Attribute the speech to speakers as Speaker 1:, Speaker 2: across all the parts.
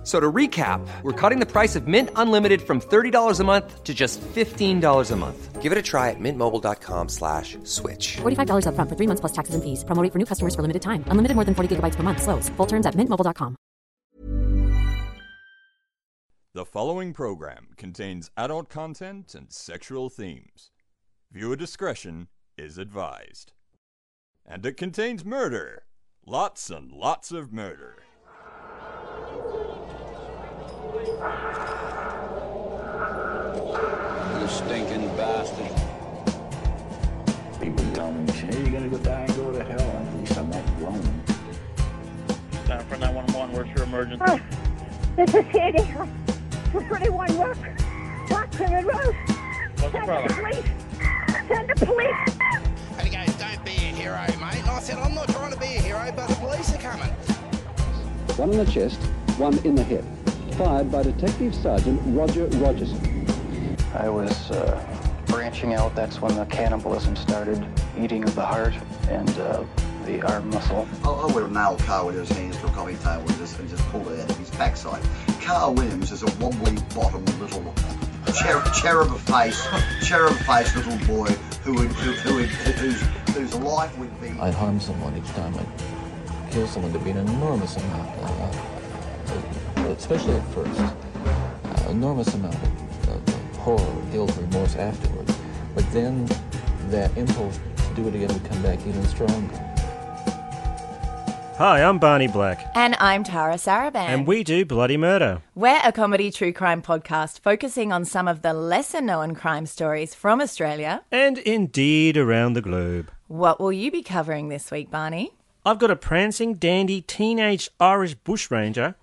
Speaker 1: F- So to recap, we're cutting the price of Mint Unlimited from $30 a month to just $15 a month.
Speaker 2: Give it a try at mintmobile.com slash switch.
Speaker 3: $45 upfront for three months plus taxes and fees. Promo rate for new customers for limited time. Unlimited more than 40 gigabytes per month. Slows. Full terms at mintmobile.com.
Speaker 4: The following program contains adult content and sexual themes. Viewer discretion is advised. And it contains murder. Lots and lots of murder.
Speaker 5: You stinking bastard.
Speaker 6: People tell me, hey, you're gonna go die and go to hell. At least I'm not alone.
Speaker 7: Down for 911, where's your emergency?
Speaker 8: Oh, this is Sandy. For 31 Rock, Rock River Road.
Speaker 7: What's the
Speaker 8: Send the
Speaker 7: problem?
Speaker 8: police. Send the police.
Speaker 9: And he goes, don't be a hero, mate. And I said, I'm not trying to be a hero, but the police are coming.
Speaker 10: One in the chest, one in the head. Fired by Detective Sergeant Roger Rogerson.
Speaker 11: I was uh, branching out. That's when the cannibalism started, eating of the heart and uh, the arm muscle.
Speaker 12: I, I would have nailed Carl Williams' hands to a coffee table and just, and just pulled it out of his backside. Carl Williams is a wobbly bottomed little cher- cherub face, cherub face little boy who would, who, who would, whose, whose life would be.
Speaker 13: I'd harm someone each time I'd kill someone. There'd be an enormous amount, uh, uh, especially at first, uh, enormous amount of, of, of horror, guilt, remorse afterwards. But then that impulse to do it again would come back even stronger.
Speaker 14: Hi, I'm Barney Black,
Speaker 15: And I'm Tara Saraban.
Speaker 14: and we do Bloody Murder.
Speaker 15: We're a comedy true crime podcast focusing on some of the lesser known crime stories from Australia.
Speaker 14: And indeed around the globe.
Speaker 15: What will you be covering this week, Barney?
Speaker 14: I've got a prancing, dandy, teenage Irish bushranger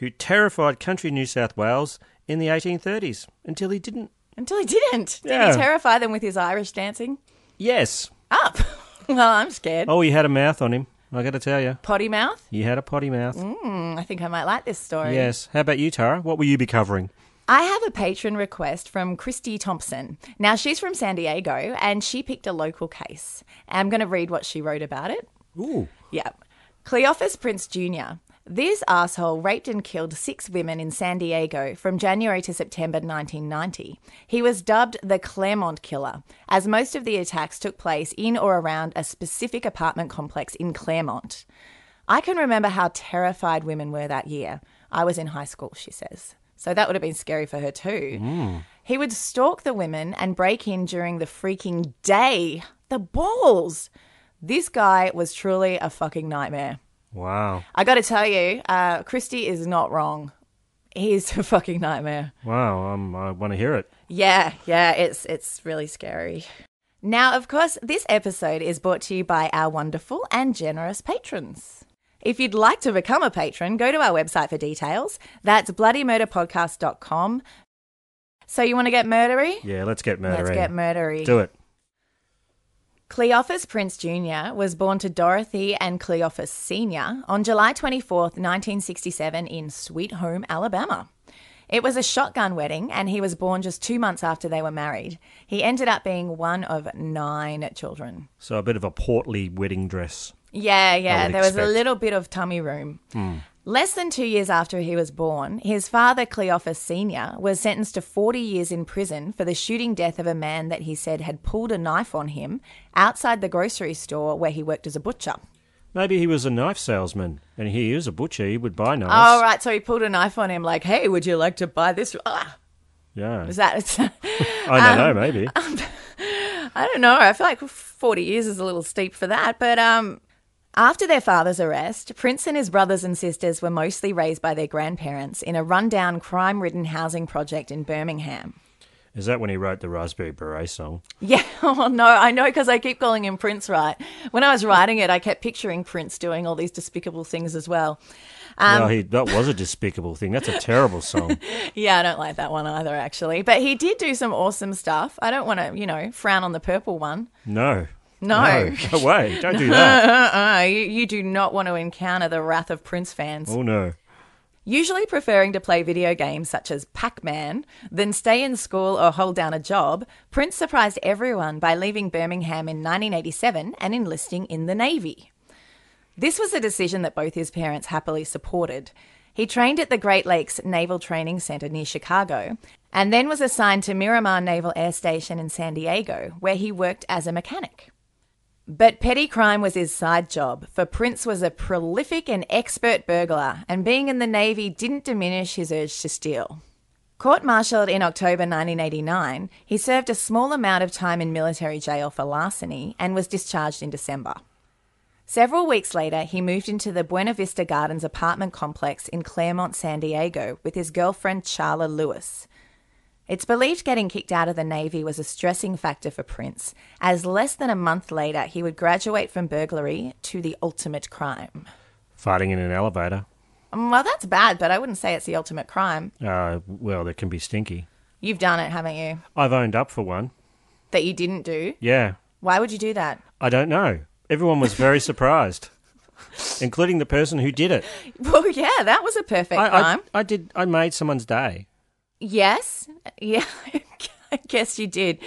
Speaker 14: who terrified country New South Wales in the 1830s until he didn't.
Speaker 15: Until he didn't. Did
Speaker 14: Yeah.
Speaker 15: he terrify them with his Irish dancing?
Speaker 14: Yes.
Speaker 15: Up. well, I'm scared.
Speaker 14: Oh, he had a mouth on him, I gotta tell you.
Speaker 15: Potty mouth?
Speaker 14: He had a potty mouth.
Speaker 15: Mm, I think I might like this story.
Speaker 14: Yes. How about you, Tara? What will you be covering?
Speaker 15: I have a patron request from Christy Thompson. Now, she's from San Diego and she picked a local case. I'm going to read what she wrote about it.
Speaker 14: Ooh.
Speaker 15: Yeah. Cleophus Prince Jr. This asshole raped and killed six women in San Diego from January to September 1990. He was dubbed the Clairemont Killer, as most of the attacks took place in or around a specific apartment complex in Clairemont. I can remember how terrified women were that year. I was in high school, she says. So that would have been scary for her too. Hmm. He would stalk the women and break in during the freaking day. The balls! This guy was truly a fucking nightmare.
Speaker 14: Wow.
Speaker 15: I got to tell you, uh, Christy is not wrong. He's a fucking nightmare.
Speaker 14: Wow. Um, I want to hear it.
Speaker 15: Yeah, yeah, it's it's really scary. Now, of course, this episode is brought to you by our wonderful and generous patrons. If you'd like to become a patron, go to our website for details. That's bloodymurderpodcast.com. So you want to get murdery?
Speaker 14: Yeah, let's get murdery.
Speaker 15: Let's get murdery.
Speaker 14: Do it.
Speaker 15: Cleophus Prince Jr. was born to Dorothy and Cleophus Sr. on July 24th, 1967, in Sweet Home, Alabama. It was a shotgun wedding, and he was born just two months after they were married. He ended up being one of nine children.
Speaker 14: So a bit of a portly wedding dress.
Speaker 15: Yeah, yeah, there was a little bit of tummy room.
Speaker 14: Hmm.
Speaker 15: Less than two years after he was born, his father, Cleophus Sr., was sentenced to 40 years in prison for the shooting death of a man that he said had pulled a knife on him outside the grocery store where he worked as a butcher.
Speaker 14: Maybe he was a knife salesman, and he is a butcher. He would buy knives.
Speaker 15: Oh, right. So he pulled a knife on him, like, hey, would you like to buy this? Ah,
Speaker 14: Yeah.
Speaker 15: is that.
Speaker 14: I don't know.
Speaker 15: Um,
Speaker 14: Maybe.
Speaker 15: I don't know. I feel like 40 years is a little steep for that. But um, after their father's arrest, Prince and his brothers and sisters were mostly raised by their grandparents in a rundown, crime ridden housing project in Birmingham.
Speaker 14: Is that when he wrote the Raspberry Beret song?
Speaker 15: Yeah, oh no, I know because I keep calling him Prince, right? When I was writing it, I kept picturing Prince doing all these despicable things as well. Um,
Speaker 14: well, he, that was a despicable thing. That's a terrible song.
Speaker 15: yeah, I don't like that one either, actually. But he did do some awesome stuff. I don't want to, you know, frown on the purple one.
Speaker 14: No.
Speaker 15: No.
Speaker 14: No way. Don't do that.
Speaker 15: Uh-uh. You, you do not want to encounter the wrath of Prince fans.
Speaker 14: Oh no.
Speaker 15: Usually preferring to play video games such as Pac Man than stay in school or hold down a job, Prince surprised everyone by leaving Birmingham in 1987 and enlisting in the Navy. This was a decision that both his parents happily supported. He trained at the Great Lakes Naval Training Center near Chicago and then was assigned to Miramar Naval Air Station in San Diego, where he worked as a mechanic. But petty crime was his side job, for Prince was a prolific and expert burglar, and being in the Navy didn't diminish his urge to steal. Court martialed in October 1989, he served a small amount of time in military jail for larceny and was discharged in December. Several weeks later, he moved into the Buena Vista Gardens apartment complex in Clairemont, San Diego, with his girlfriend Charla Lewis. It's believed getting kicked out of the Navy was a stressing factor for Prince, as less than a month later he would graduate from burglary to the ultimate crime.
Speaker 14: Fighting in an elevator.
Speaker 15: Um, Well, that's bad, but I wouldn't say it's the ultimate crime.
Speaker 14: Uh, well, that can be stinky.
Speaker 15: You've done it, haven't you?
Speaker 14: I've owned up for one.
Speaker 15: That you didn't do?
Speaker 14: Yeah.
Speaker 15: Why would you do that?
Speaker 14: I don't know. Everyone was very surprised, including the person who did it.
Speaker 15: Well, yeah, that was a perfect
Speaker 14: I,
Speaker 15: crime.
Speaker 14: I, I did. I made someone's day.
Speaker 15: Yes. Yeah, I guess you did.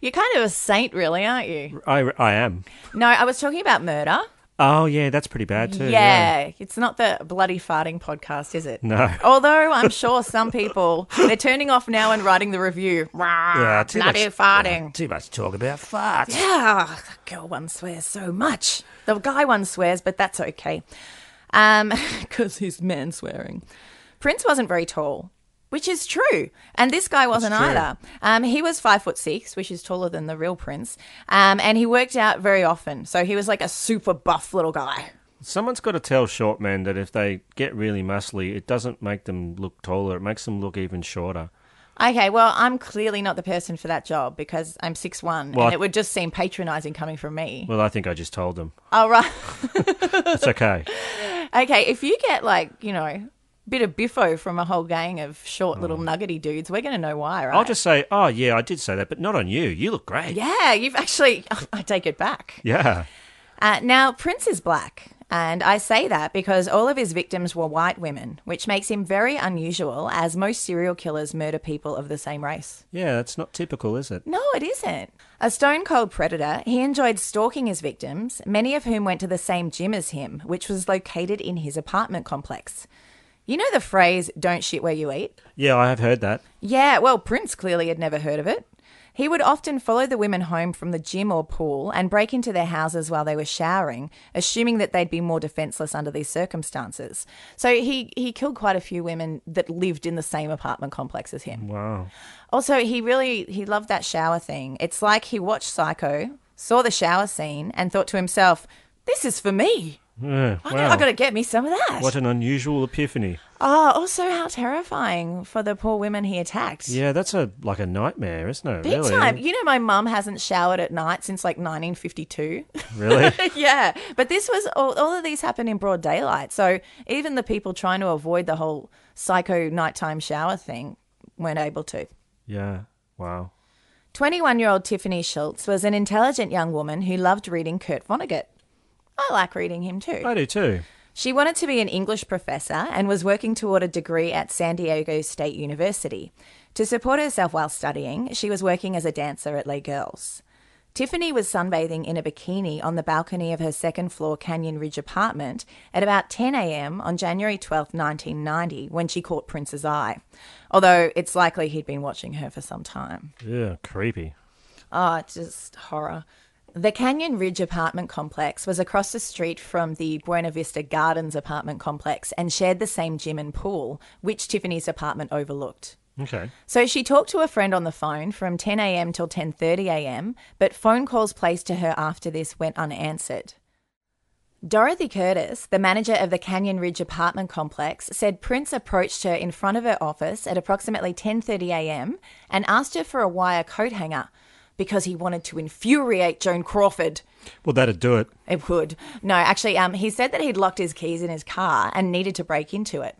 Speaker 15: You're kind of a saint, really, aren't you?
Speaker 14: I, I am.
Speaker 15: No, I was talking about murder.
Speaker 14: Oh yeah, that's pretty bad too.
Speaker 15: yeah, it's not the bloody farting podcast, is it?
Speaker 14: No.
Speaker 15: Although I'm sure some people they're turning off now and writing the review.
Speaker 14: Yeah,
Speaker 15: Yeah,
Speaker 14: too
Speaker 15: bloody
Speaker 14: much-
Speaker 15: farting.
Speaker 14: Too much talk about farts.
Speaker 15: Yeah, the girl one swears so much. The guy one swears, but that's okay. Um, because he's man swearing. Prince wasn't very tall, which is true, and this guy wasn't either. Um, he was five foot six, which is taller than the real Prince. Um, and he worked out very often, so he was like a super buff little guy.
Speaker 14: Someone's got to tell short men that if they get really muscly, it doesn't make them look taller. It makes them look even shorter.
Speaker 15: Okay, well, I'm clearly not the person for that job because I'm six one,
Speaker 14: Well,
Speaker 15: and it would just seem patronising coming from me.
Speaker 14: Well, I think I just told them.
Speaker 15: Oh right.
Speaker 14: It's okay.
Speaker 15: Okay, if you get like, you know, bit of biffo from a whole gang of short little nuggety dudes, we're going to know why, right?
Speaker 14: I'll just say, oh yeah, I did say that, but not on you. You look great.
Speaker 15: Yeah, you've actually. I take it back.
Speaker 14: Yeah.
Speaker 15: Uh, now, Prince is black, and I say that because all of his victims were white women, which makes him very unusual as most serial killers murder people of the same race.
Speaker 14: Yeah, that's not typical, is it?
Speaker 15: No, it isn't. A stone cold predator, he enjoyed stalking his victims, many of whom went to the same gym as him, which was located in his apartment complex. You know the phrase, don't shit where you eat?
Speaker 14: Yeah, I have heard that.
Speaker 15: Yeah, well, Prince clearly had never heard of it. He would often follow the women home from the gym or pool and break into their houses while they were showering, assuming that they'd be more defenseless under these circumstances. So he, he killed quite a few women that lived in the same apartment complex as him.
Speaker 14: Wow.
Speaker 15: Also, he really he loved that shower thing. It's like he watched Psycho, saw the shower scene, and thought to himself, "This is for me.
Speaker 14: Yeah,
Speaker 15: I,
Speaker 14: wow.
Speaker 15: got, I got to get me some of that."
Speaker 14: What an unusual epiphany.
Speaker 15: oh, also how terrifying for the poor women he attacked.
Speaker 14: Yeah, that's a like a nightmare, isn't it?
Speaker 15: Big
Speaker 14: really?
Speaker 15: time. You know, my mum hasn't showered at night since like 1952.
Speaker 14: Really?
Speaker 15: yeah. But this was all, all of these happened in broad daylight. So even the people trying to avoid the whole psycho nighttime shower thing weren't able to.
Speaker 14: Yeah. Wow.
Speaker 15: 21 year old Tiffany Schultz was an intelligent young woman who loved reading Kurt Vonnegut. I like reading him too.
Speaker 14: I do too.
Speaker 15: She wanted to be an English professor and was working toward a degree at San Diego State University. To support herself while studying, she was working as a dancer at Les Girls. Tiffany was sunbathing in a bikini on the balcony of her second floor Canyon Ridge apartment at about 10 a.m. on January 12, 1990, when she caught Prince's eye. Although it's likely he'd been watching her for some time.
Speaker 14: Yeah, creepy.
Speaker 15: Oh, it's just horror. The Canyon Ridge apartment complex was across the street from the Buena Vista Gardens apartment complex and shared the same gym and pool, which Tiffany's apartment overlooked.
Speaker 14: Okay.
Speaker 15: So she talked to a friend on the phone from 10 a.m. till 10:30 a.m., but phone calls placed to her after this went unanswered. Dorothy Curtis, the manager of the Canyon Ridge apartment complex, said Prince approached her in front of her office at approximately 10:30 a.m. and asked her for a wire coat hanger because he wanted to infuriate Joan Crawford.
Speaker 14: Well, that'd do it.
Speaker 15: It would. No, actually, um, he said that he'd locked his keys in his car and needed to break into it.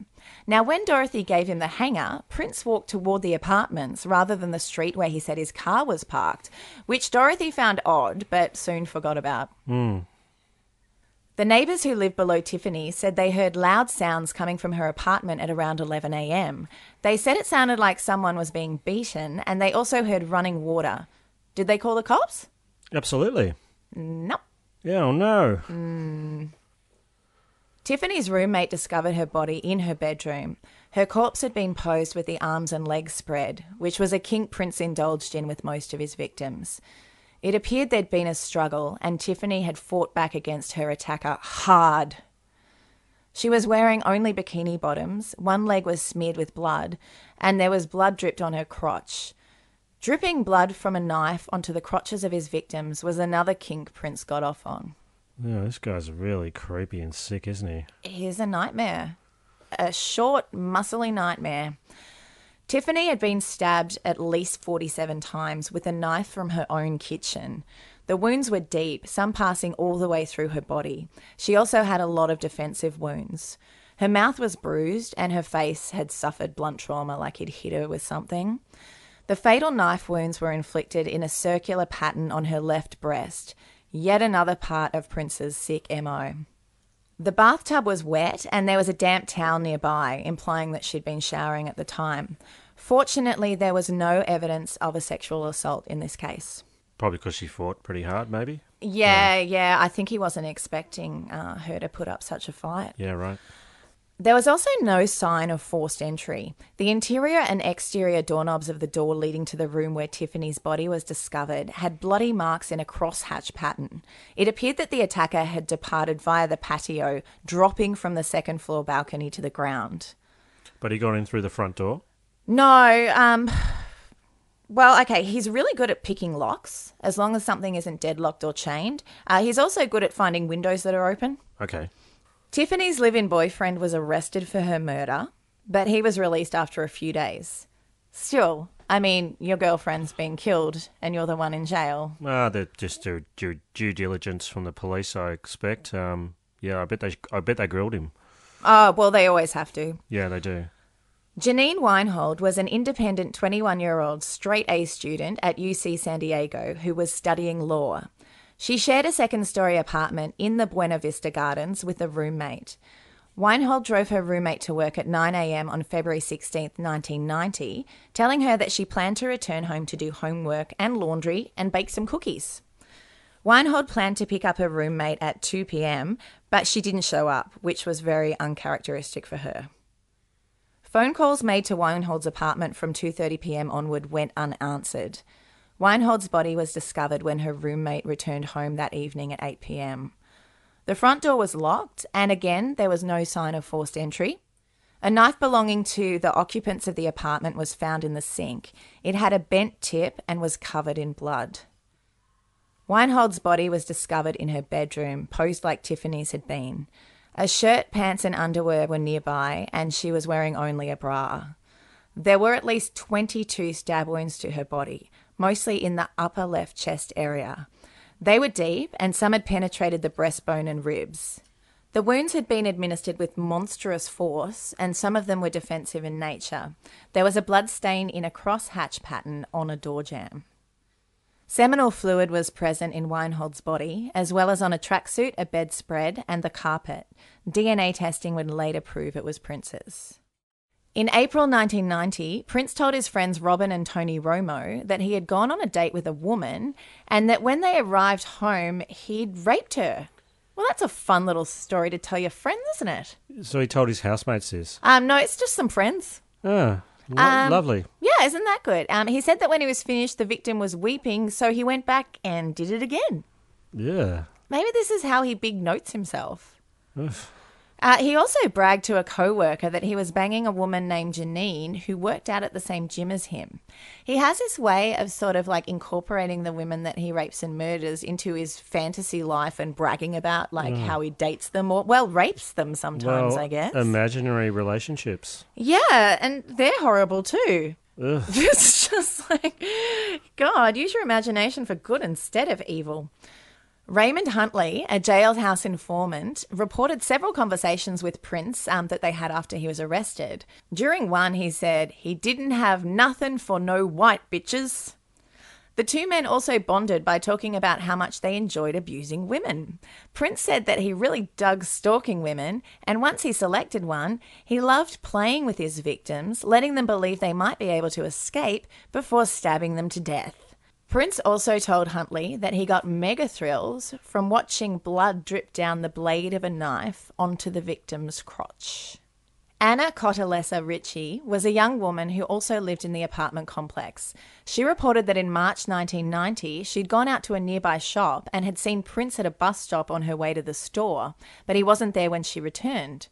Speaker 15: Now, when Dorothy gave him the hanger, Prince walked toward the apartments rather than the street where he said his car was parked, which Dorothy found odd but soon forgot about.
Speaker 14: Hmm.
Speaker 15: The neighbours who lived below Tiffany said they heard loud sounds coming from her apartment at around 11 a.m. They said it sounded like someone was being beaten, and they also heard running water. Did they call the cops?
Speaker 14: Absolutely.
Speaker 15: No.
Speaker 14: Yeah, oh no.
Speaker 15: Mm. Tiffany's roommate discovered her body in her bedroom. Her corpse had been posed with the arms and legs spread, which was a kink Prince indulged in with most of his victims. It appeared there'd been a struggle, and Tiffany had fought back against her attacker hard. She was wearing only bikini bottoms, one leg was smeared with blood, and there was blood dripped on her crotch. Dripping blood from a knife onto the crotches of his victims was another kink Prince got off on.
Speaker 14: Yeah, this guy's really creepy and sick, isn't he?
Speaker 15: He's a nightmare. A short, muscly nightmare. Tiffany had been stabbed at least 47 times with a knife from her own kitchen. The wounds were deep, some passing all the way through her body. She also had a lot of defensive wounds. Her mouth was bruised and her face had suffered blunt trauma like he'd hit her with something. The fatal knife wounds were inflicted in a circular pattern on her left breast, yet another part of Prince's sick MO. The bathtub was wet and there was a damp towel nearby, implying that she'd been showering at the time. Fortunately, there was no evidence of a sexual assault in this case.
Speaker 14: Probably because she fought pretty hard, maybe.
Speaker 15: Yeah, yeah, I think he wasn't expecting uh, her to put up such a fight.
Speaker 14: Yeah, right.
Speaker 15: There was also no sign of forced entry. The interior and exterior doorknobs of the door leading to the room where Tiffany's body was discovered had bloody marks in a crosshatch pattern. It appeared that the attacker had departed via the patio, dropping from the second floor balcony to the ground.
Speaker 14: But he got in through the front door.
Speaker 15: No, um. Well, okay, he's really good at picking locks, as long as something isn't deadlocked or chained. Uh, he's also good at finding windows that are open.
Speaker 14: Okay.
Speaker 15: Tiffany's live in boyfriend was arrested for her murder, but he was released after a few days. Still, I mean, your girlfriend's been killed and you're the one in jail.
Speaker 14: Ah, they're just do due, due diligence from the police, I expect. Um, yeah, I bet they, I bet they grilled him.
Speaker 15: Oh, well, they always have to.
Speaker 14: Yeah, they do.
Speaker 15: Janine Weinhold was an independent 21 year old straight A student at UC San Diego who was studying law. She shared a second story apartment in the Buena Vista Gardens with a roommate. Weinhold drove her roommate to work at 9am on February 16, 1990, telling her that she planned to return home to do homework and laundry and bake some cookies. Weinhold planned to pick up her roommate at 2pm, but she didn't show up, which was very uncharacteristic for her. Phone calls made to Weinhold's apartment from 2:30 p.m. onward went unanswered. Weinhold's body was discovered when her roommate returned home that evening at 8 p.m. The front door was locked, and again, there was no sign of forced entry. A knife belonging to the occupants of the apartment was found in the sink. It had a bent tip and was covered in blood. Weinhold's body was discovered in her bedroom, posed like Tiffany's had been. A shirt, pants, and underwear were nearby, and she was wearing only a bra. There were at least 22 stab wounds to her body, mostly in the upper left chest area. They were deep, and some had penetrated the breastbone and ribs. The wounds had been administered with monstrous force, and some of them were defensive in nature. There was a blood stain in a cross-hatch pattern on a door jamb. Seminal fluid was present in Weinhold's body, as well as on a tracksuit, a bedspread, and the carpet. DNA testing would later prove it was Prince's. In April 1990, Prince told his friends Robin and Tony Romo that he had gone on a date with a woman and that when they arrived home, he'd raped her. Well, that's a fun little story to tell your friends, isn't it?
Speaker 14: So he told his housemates this.
Speaker 15: Um, no, it's just some friends.
Speaker 14: Ah, lo-
Speaker 15: Um,
Speaker 14: lovely.
Speaker 15: Yeah, isn't that good? Um, he said that when he was finished, the victim was weeping, so he went back and did it again.
Speaker 14: Yeah.
Speaker 15: Maybe this is how he big notes himself.
Speaker 14: Oof.
Speaker 15: Uh, he also bragged to a co-worker that he was banging a woman named Janine who worked out at the same gym as him. He has this way of sort of like incorporating the women that he rapes and murders into his fantasy life and bragging about like
Speaker 14: Mm.
Speaker 15: how he dates them or well rapes them sometimes,
Speaker 14: well,
Speaker 15: I guess.
Speaker 14: Imaginary relationships.
Speaker 15: yeah, and they're horrible too.
Speaker 14: Ugh.
Speaker 15: It's just like, God, use your imagination for good instead of evil. Raymond Huntley, a jailhouse informant, reported several conversations with Prince um, that they had after he was arrested. During one, he said, He didn't have nothing for no white bitches. The two men also bonded by talking about how much they enjoyed abusing women. Prince said that he really dug stalking women, and once he selected one, he loved playing with his victims, letting them believe they might be able to escape before stabbing them to death. Prince also told Huntley that he got mega thrills from watching blood drip down the blade of a knife onto the victim's crotch. Anna Cotalesa Ritchie was a young woman who also lived in the apartment complex. She reported that in March 1990, she'd gone out to a nearby shop and had seen Prince at a bus stop on her way to the store, but he wasn't there when she returned.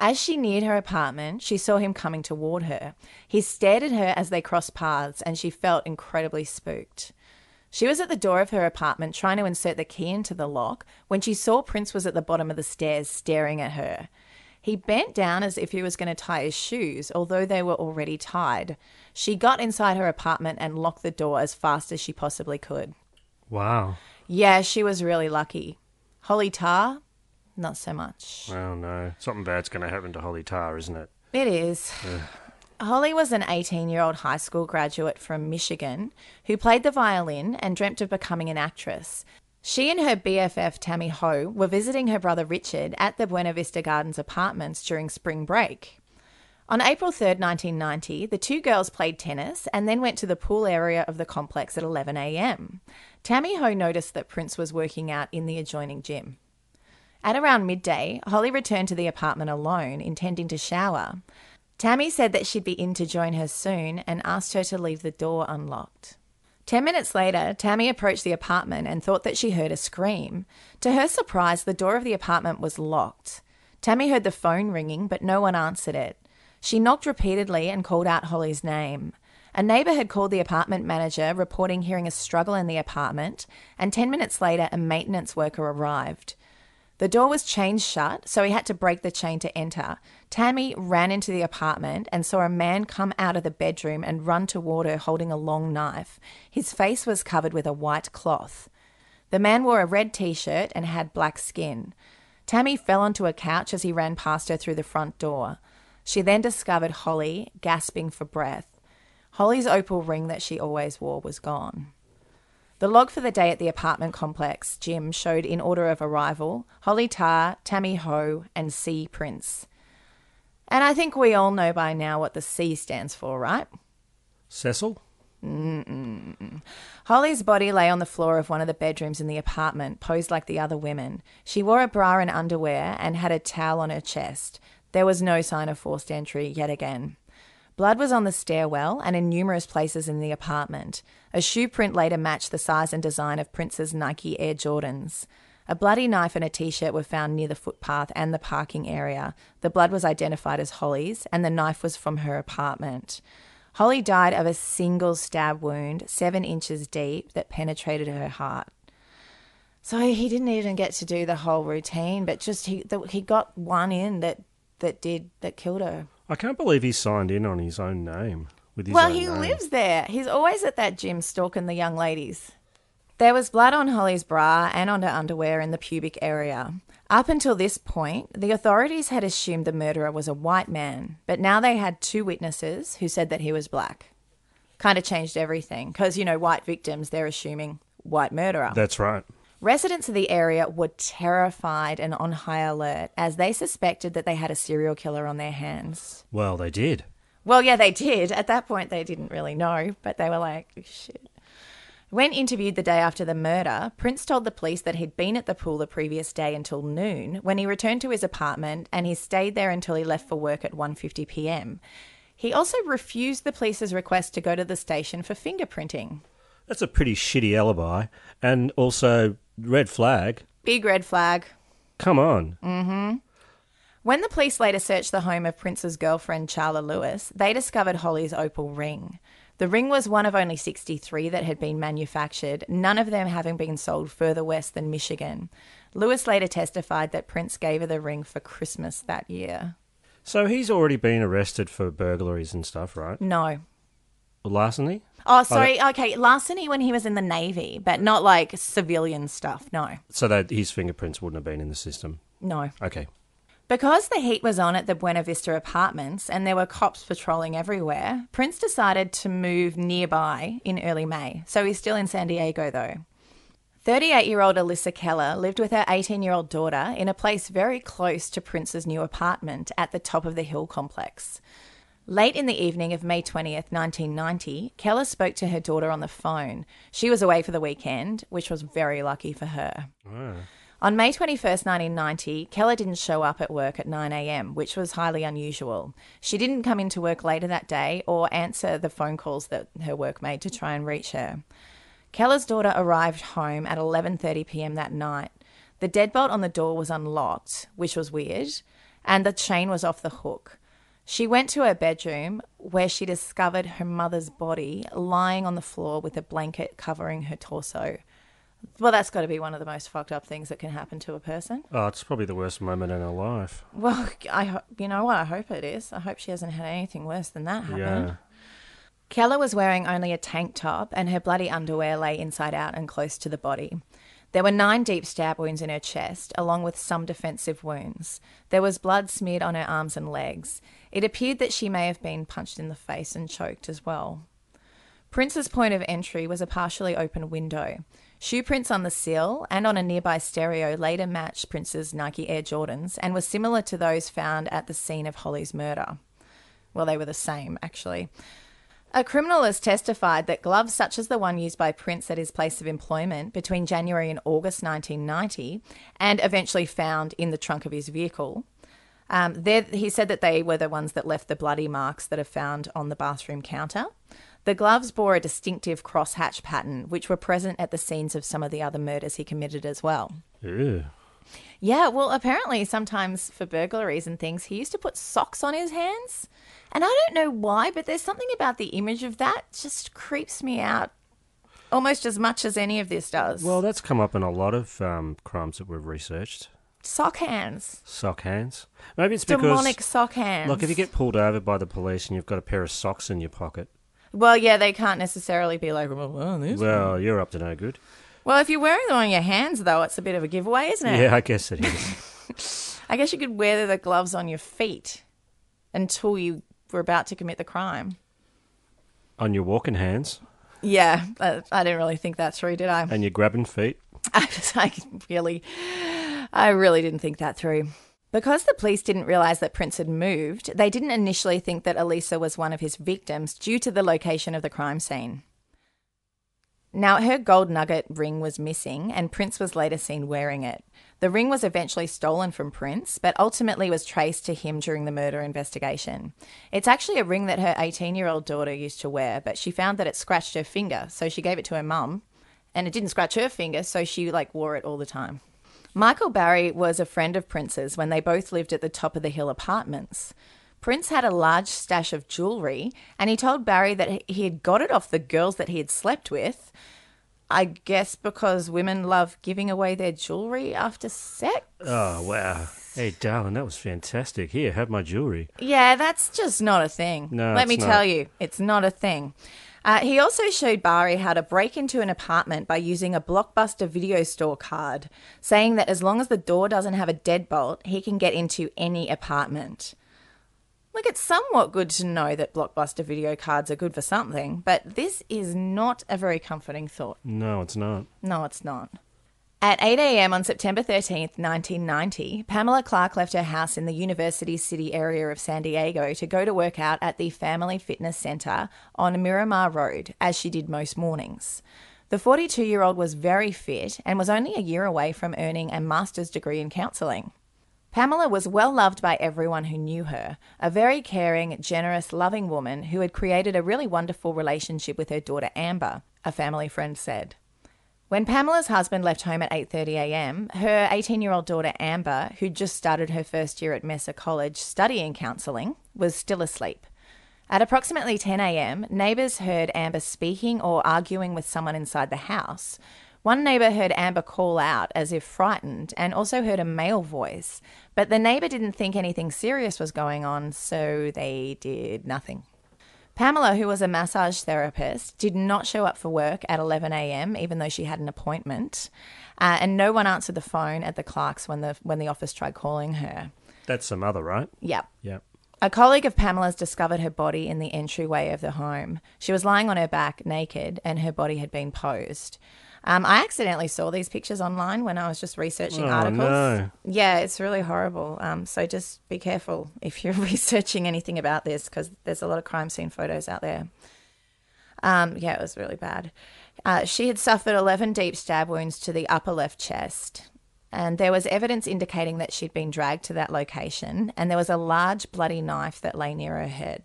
Speaker 15: As she neared her apartment, she saw him coming toward her. He stared at her as they crossed paths, and she felt incredibly spooked. She was at the door of her apartment trying to insert the key into the lock when she saw Prince was at the bottom of the stairs staring at her. He bent down as if he was going to tie his shoes, although they were already tied. She got inside her apartment and locked the door as fast as she possibly could.
Speaker 14: Wow.
Speaker 15: Yeah, she was really lucky. Holly Tarr, not so much.
Speaker 14: Well, no. Something bad's going to happen to Holly Tarr, isn't it?
Speaker 15: It is. Holly was an 18 year old high school graduate from Michigan who played the violin and dreamt of becoming an actress. She and her BFF Tammy Ho were visiting her brother Richard at the Buena Vista Gardens apartments during spring break. On April 3, 1990, the two girls played tennis and then went to the pool area of the complex at 11 a.m. Tammy Ho noticed that Prince was working out in the adjoining gym. At around midday, Holly returned to the apartment alone, intending to shower. Tammy said that she'd be in to join her soon and asked her to leave the door unlocked. Ten minutes later, Tammy approached the apartment and thought that she heard a scream. To her surprise, the door of the apartment was locked. Tammy heard the phone ringing, but no one answered it. She knocked repeatedly and called out Holly's name. A neighbour had called the apartment manager, reporting hearing a struggle in the apartment, and ten minutes later, a maintenance worker arrived. The door was chained shut, so he had to break the chain to enter. Tammy ran into the apartment and saw a man come out of the bedroom and run toward her holding a long knife. His face was covered with a white cloth. The man wore a red t shirt and had black skin. Tammy fell onto a couch as he ran past her through the front door. She then discovered Holly, gasping for breath. Holly's opal ring that she always wore was gone. The log for the day at the apartment complex gym showed in order of arrival Holly Tarr, Tammy Ho, and C Prince. And I think we all know by now what the C stands for, right?
Speaker 14: Cecil?
Speaker 15: Mm-mm. Holly's body lay on the floor of one of the bedrooms in the apartment, posed like the other women. She wore a bra and underwear and had a towel on her chest. There was no sign of forced entry yet again. Blood was on the stairwell and in numerous places in the apartment. A shoe print later matched the size and design of Prince's Nike Air Jordans. A bloody knife and a t shirt were found near the footpath and the parking area. The blood was identified as Holly's, and the knife was from her apartment. Holly died of a single stab wound, seven inches deep, that penetrated her heart. So he didn't even get to do the whole routine, but just he the, he got one in that that did that killed her.
Speaker 14: I can't believe he signed in on his own name. With his
Speaker 15: well, he
Speaker 14: name.
Speaker 15: lives there. He's always at that gym stalking the young ladies. There was blood on Holly's bra and on her underwear in the pubic area. Up until this point, the authorities had assumed the murderer was a white man, but now they had two witnesses who said that he was black. Kind of changed everything because, you know, white victims, they're assuming white murderer.
Speaker 14: That's right.
Speaker 15: Residents of the area were terrified and on high alert as they suspected that they had a serial killer on their hands.
Speaker 14: Well, they did.
Speaker 15: Well, yeah, they did. At that point, they didn't really know, but they were like, shit. When interviewed the day after the murder, Prince told the police that he'd been at the pool the previous day until noon when he returned to his apartment and he stayed there until he left for work at 1:50 p.m. He also refused the police's request to go to the station for fingerprinting.
Speaker 14: That's a pretty shitty alibi. And also, red flag.
Speaker 15: Big red flag.
Speaker 14: Come on.
Speaker 15: Mm-hmm. When the police later searched the home of Prince's girlfriend, Charla Lewis, they discovered Holly's opal ring. The ring was one of only 63 that had been manufactured, none of them having been sold further west than Michigan. Lewis later testified that Prince gave her the ring for Christmas that year.
Speaker 14: So he's already been arrested for burglaries and stuff, right?
Speaker 15: No.
Speaker 14: Larceny?
Speaker 15: Oh, oh sorry. Okay, larceny when he was in the navy, but not like civilian stuff. No,
Speaker 14: So that his fingerprints wouldn't have been in the system.
Speaker 15: no.
Speaker 14: Okay.
Speaker 15: Because the heat was on at the Buena Vista apartments and there were cops patrolling everywhere, Prince decided to move nearby in early May. So he's still in San Diego though. 38 year old Alyssa Keller lived with her 18 year old daughter in a place very close to Prince's new apartment at the top of the hill complex. Late in the evening of May 20th, 1990, Keller spoke to her daughter on the phone. She was away for the weekend, which was very lucky for her. On May 21st, 1990, Keller didn't show up at work at 9am, which was highly unusual. She didn't come into work later that day or answer the phone calls that her work made to try and reach her. Keller's daughter arrived home at 11:30 p.m. that night. The deadbolt on the door was unlocked, which was weird, and the chain was off the hook. She went to her bedroom where she discovered her mother's body lying on the floor with a blanket covering her torso. Well, that's got to be one of the most fucked up things that can happen to a person.
Speaker 14: Oh, it's probably the worst moment in her life.
Speaker 15: Well, I ho- you know what? I hope it is. I hope she hasn't had anything worse than that happen.
Speaker 14: Yeah.
Speaker 15: Keller was wearing only a tank top, and her bloody underwear lay inside out and close to the body. There were nine deep stab wounds in her chest, along with some defensive wounds. There was blood smeared on her arms and legs. It appeared that she may have been punched in the face and choked as well. Prince's point of entry was a partially open window. Shoe prints on the sill and on a nearby stereo later matched Prince's Nike Air Jordans and were similar to those found at the scene of Holly's murder. Well, they were the same, actually. A criminalist testified that gloves such as the one used by Prince at his place of employment between January and August 1990 and eventually found in the trunk of his vehicle. Um, he said that they were the ones that left the bloody marks that are found on the bathroom counter. The gloves bore a distinctive crosshatch pattern, which were present at the scenes of some of the other murders he committed as well.
Speaker 14: Ew.
Speaker 15: Yeah, well, apparently, sometimes for burglaries and things, he used to put socks on his hands. And I don't know why, but there's something about the image of that just creeps me out almost as much as any of this does.
Speaker 14: Well, that's come up in a lot of um, crimes that we've researched.
Speaker 15: sock hands.
Speaker 14: Sock hands. Maybe it's because
Speaker 15: Demonic sock hands.
Speaker 14: Look, if you get pulled over by the police and you've got a pair of socks in your pocket,
Speaker 15: Well, yeah, they can't necessarily be like, well, well, this one."
Speaker 14: well, you're up to no good.
Speaker 15: Well, if you're wearing them on your hands, though, it's a bit of a giveaway, isn't it?
Speaker 14: Yeah, I guess it is.
Speaker 15: I guess you could wear the gloves on your feet until you were about to commit the crime.
Speaker 14: On your walking hands
Speaker 15: Yeah, I, I didn't really think that through, did I?
Speaker 14: and your grabbing feet.
Speaker 15: I, just, I really, I really didn't think that through. Because the police didn't realise that Prince had moved, they didn't initially think that Elisa was one of his victims due to the location of the crime scene. Now, her gold nugget ring was missing, and Prince was later seen wearing it. The ring was eventually stolen from Prince, but ultimately was traced to him during the murder investigation. It's actually a ring that her 18 year old daughter used to wear, but she found that it scratched her finger, so she gave it to her mum, and it didn't scratch her finger, so she like wore it all the time. Michael Barry was a friend of Prince's when they both lived at the top of the hill apartments. Prince had a large stash of jewelry, and he told Barry that he had got it off the girls that he had slept with. I guess because women love giving away their jewelry after sex.
Speaker 14: Oh, wow. Hey, darling, that was fantastic. Here, have my jewelry.
Speaker 15: Yeah, that's just not a thing.
Speaker 14: No,
Speaker 15: Let me
Speaker 14: not.
Speaker 15: tell you, it's not a thing. Uh, he also showed Barry how to break into an apartment by using a Blockbuster video store card, saying that as long as the door doesn't have a deadbolt, he can get into any apartment. Look, it's somewhat good to know that Blockbuster video cards are good for something, but this is not a very comforting thought.
Speaker 14: No, it's not.
Speaker 15: No, it's not. At 8 a.m. on September 13, 1990, Pamela Clark left her house in the University City area of San Diego to go to work out at the Family Fitness Center on Miramar Road, as she did most mornings. The 42 year old was very fit and was only a year away from earning a master's degree in counseling. Pamela was well loved by everyone who knew her, a very caring, generous, loving woman who had created a really wonderful relationship with her daughter Amber, a family friend said. When Pamela's husband left home at 8:30 a.m., her 18-year-old daughter Amber, who'd just started her first year at Mesa College studying counseling, was still asleep. At approximately 10 a.m., neighbors heard Amber speaking or arguing with someone inside the house. One neighbor heard Amber call out as if frightened and also heard a male voice, but the neighbor didn't think anything serious was going on, so they did nothing. Pamela, who was a massage therapist, did not show up for work at 11 a.m., even though she had an appointment. Uh, and no one answered the phone at the Clarks when the, when the office tried calling her.
Speaker 14: That's the mother, right?
Speaker 15: Yep.
Speaker 14: Yep.
Speaker 15: A colleague of Pamela's discovered her body in the entryway of the home. She was lying on her back, naked, and her body had been posed. Um, I accidentally saw these pictures online when I was just researching
Speaker 14: Oh,
Speaker 15: articles.
Speaker 14: no.
Speaker 15: Yeah, it's really horrible. Um, so just be careful if you're researching anything about this because there's a lot of crime scene photos out there. Um, yeah, it was really bad. Uh, she had suffered 11 deep stab wounds to the upper left chest. And there was evidence indicating that she'd been dragged to that location, and there was a large bloody knife that lay near her head.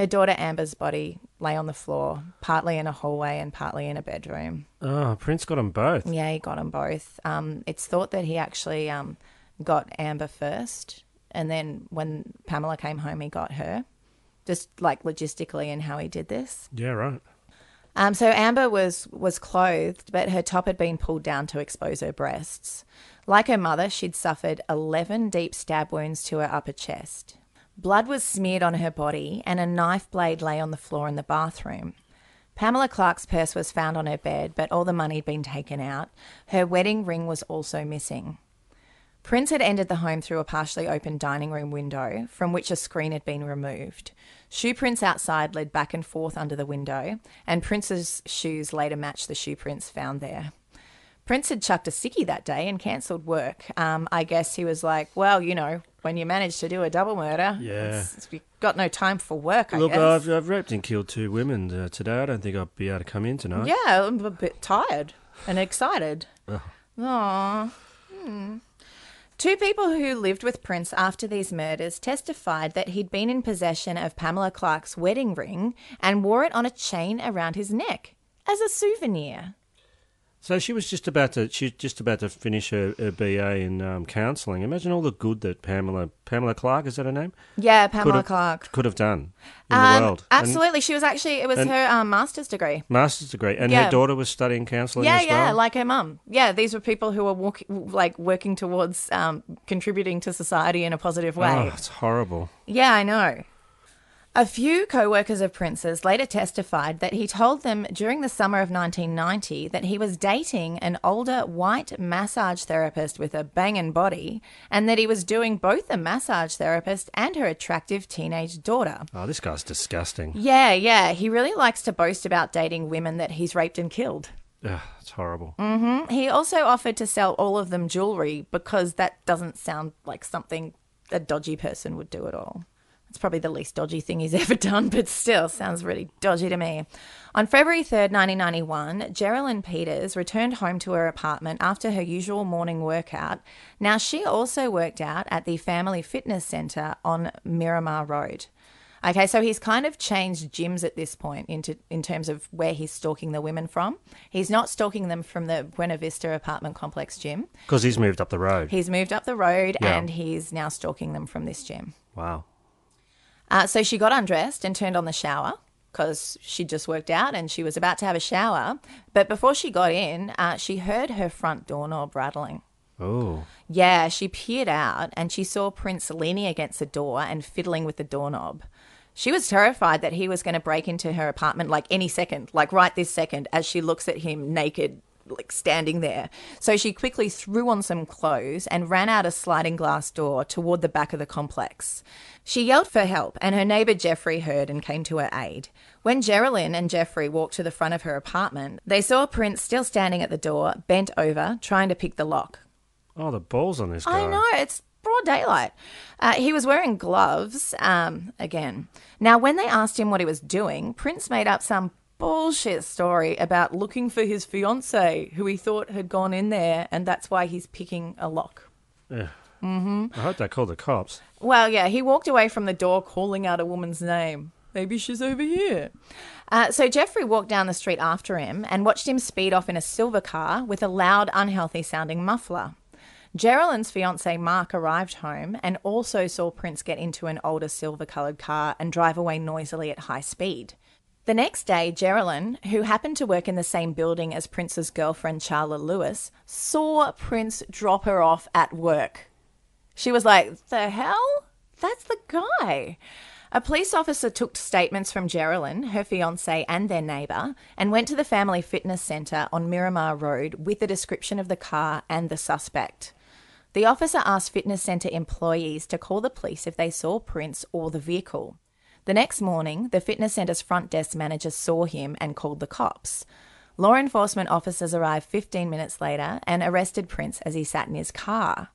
Speaker 15: Her daughter Amber's body lay on the floor, partly in a hallway and partly in a bedroom.
Speaker 14: Oh, Prince got them both.
Speaker 15: Yeah, he got them both. Um, it's thought that he actually um, got Amber first, and then when Pamela came home, he got her. Just like logistically and how he did this.
Speaker 14: Yeah, right.
Speaker 15: Um, so Amber was was clothed, but her top had been pulled down to expose her breasts. Like her mother, she'd suffered eleven deep stab wounds to her upper chest. Blood was smeared on her body, and a knife blade lay on the floor in the bathroom. Pamela Clark's purse was found on her bed, but all the money had been taken out. Her wedding ring was also missing. Prince had entered the home through a partially open dining room window, from which a screen had been removed. Shoe prints outside led back and forth under the window, and Prince's shoes later matched the shoe prints found there. Prince had chucked a sickie that day and cancelled work. Um, I guess he was like, well, you know, when you manage to do a double murder,
Speaker 14: Yeah.
Speaker 15: it's- it's- you've got no time for work, I
Speaker 14: Look,
Speaker 15: guess.
Speaker 14: I've, I've raped and killed two women uh, today. I don't think I'll be able to come in tonight.
Speaker 15: Yeah, I'm a bit tired and excited. Aww. Hmm. Two people who lived with Prince after these murders testified that he'd been in possession of Pamela Clark's wedding ring and wore it on a chain around his neck as a souvenir.
Speaker 14: So she was just about to she's just about to finish her, her BA in um, counselling. Imagine all the good that Pamela Pamela Clark is that her name?
Speaker 15: Yeah,
Speaker 14: Could
Speaker 15: Pamela
Speaker 14: have-
Speaker 15: Clark.
Speaker 14: could have done in
Speaker 15: Um,
Speaker 14: the world. And
Speaker 15: Absolutely. she was actually, it was
Speaker 14: and-
Speaker 15: her um, master's degree.
Speaker 14: master's degree, and
Speaker 15: Yeah.
Speaker 14: her daughter was studying counselling
Speaker 15: Yeah,
Speaker 14: as well.
Speaker 15: yeah, like her mum. Yeah, these were people who were walk- like working towards um, contributing to society in a positive way.
Speaker 14: Oh, it's horrible.
Speaker 15: Yeah, I know. A few co workers of Prince's later testified that he told them during the summer of 1990 that he was dating an older white massage therapist with a banging body and that he was doing both the massage therapist and her attractive teenage daughter.
Speaker 14: Oh, this guy's disgusting.
Speaker 15: Yeah, yeah, he really likes to boast about dating women that he's raped and killed.
Speaker 14: Ugh, it's horrible.
Speaker 15: Mm-hmm. He also offered to sell all of them jewelry because that doesn't sound like something a dodgy person would do at all. It's probably the least dodgy thing he's ever done, but still sounds really dodgy to me. On February 3rd, 1991, Geraldine Peters returned home to her apartment after her usual morning workout. Now, she also worked out at the Family Fitness Centre on Miramar Road. Okay, so he's kind of changed gyms at this point into in terms of where he's stalking the women from. He's not stalking them from the Buena Vista apartment complex gym.
Speaker 14: Because he's moved up the road.
Speaker 15: He's moved up the road
Speaker 14: Yeah.
Speaker 15: and he's now stalking them from this gym.
Speaker 14: Wow.
Speaker 15: Uh, so she got undressed and turned on the shower because she'd just worked out and she was about to have a shower. But before she got in, uh, she heard her front doorknob rattling.
Speaker 14: Oh.
Speaker 15: Yeah, she peered out and she saw Prince leaning against the door and fiddling with the doorknob. She was terrified that he was going to break into her apartment like any second, like right this second, as she looks at him naked, like standing there. So she quickly threw on some clothes and ran out a sliding glass door toward the back of the complex. She yelled for help, and her neighbour Jeffrey heard and came to her aid. When Geraldine and Jeffrey walked to the front of her apartment, they saw Prince still standing at the door, bent over, trying to pick the lock.
Speaker 14: Oh, the balls on this guy.
Speaker 15: I know it's broad daylight. Uh, he was wearing gloves um, again. Now, when they asked him what he was doing, Prince made up some bullshit story about looking for his fiance, who he thought had gone in there, and that's why he's picking a lock.
Speaker 14: Ugh.
Speaker 15: hmm
Speaker 14: I hope they call the cops.
Speaker 15: Well, yeah, he walked away from the door calling out a woman's name. Maybe she's over here. Uh, so Jeffrey walked down the street after him and watched him speed off in a silver car with a loud, unhealthy sounding muffler. Geraldine's fiance Mark arrived home and also saw Prince get into an older silver coloured car and drive away noisily at high speed. The next day, Geraldine, who happened to work in the same building as Prince's girlfriend Charla Lewis, saw Prince drop her off at work. She was like, The hell? That's the guy. A police officer took statements from Geraldine, her fiance, and their neighbour, and went to the family fitness centre on Miramar Road with a description of the car and the suspect. The officer asked fitness centre employees to call the police if they saw Prince or the vehicle. The next morning, the fitness centre's front desk manager saw him and called the cops. Law enforcement officers arrived 15 minutes later and arrested Prince as he sat in his car.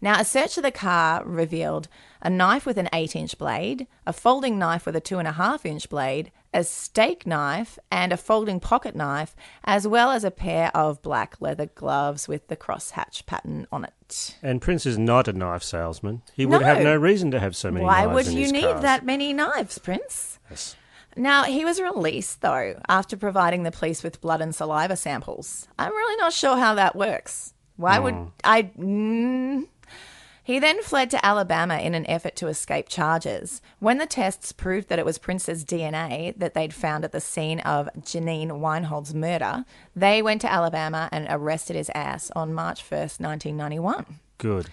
Speaker 15: Now, a search of the car revealed a knife with an 8 inch blade, a folding knife with a 2.5 inch blade, a steak knife, and a folding pocket knife, as well as a pair of black leather gloves with the crosshatch pattern on it.
Speaker 14: And Prince is not a knife salesman. He would have
Speaker 15: No.
Speaker 14: reason to have so many knives.
Speaker 15: Why
Speaker 14: would
Speaker 15: you need
Speaker 14: cars.
Speaker 15: that many knives, Prince?
Speaker 14: Yes.
Speaker 15: Now, he was released, though, after providing the police with blood and saliva samples. I'm really not sure how that works. Why would
Speaker 14: Hmm.
Speaker 15: I. Mm. He then fled to Alabama in an effort to escape charges. When the tests proved that it was Prince's DNA that they'd found at the scene of Janene Weinhold's murder, they went to Alabama and arrested his ass on March 1st, 1991.
Speaker 14: Good.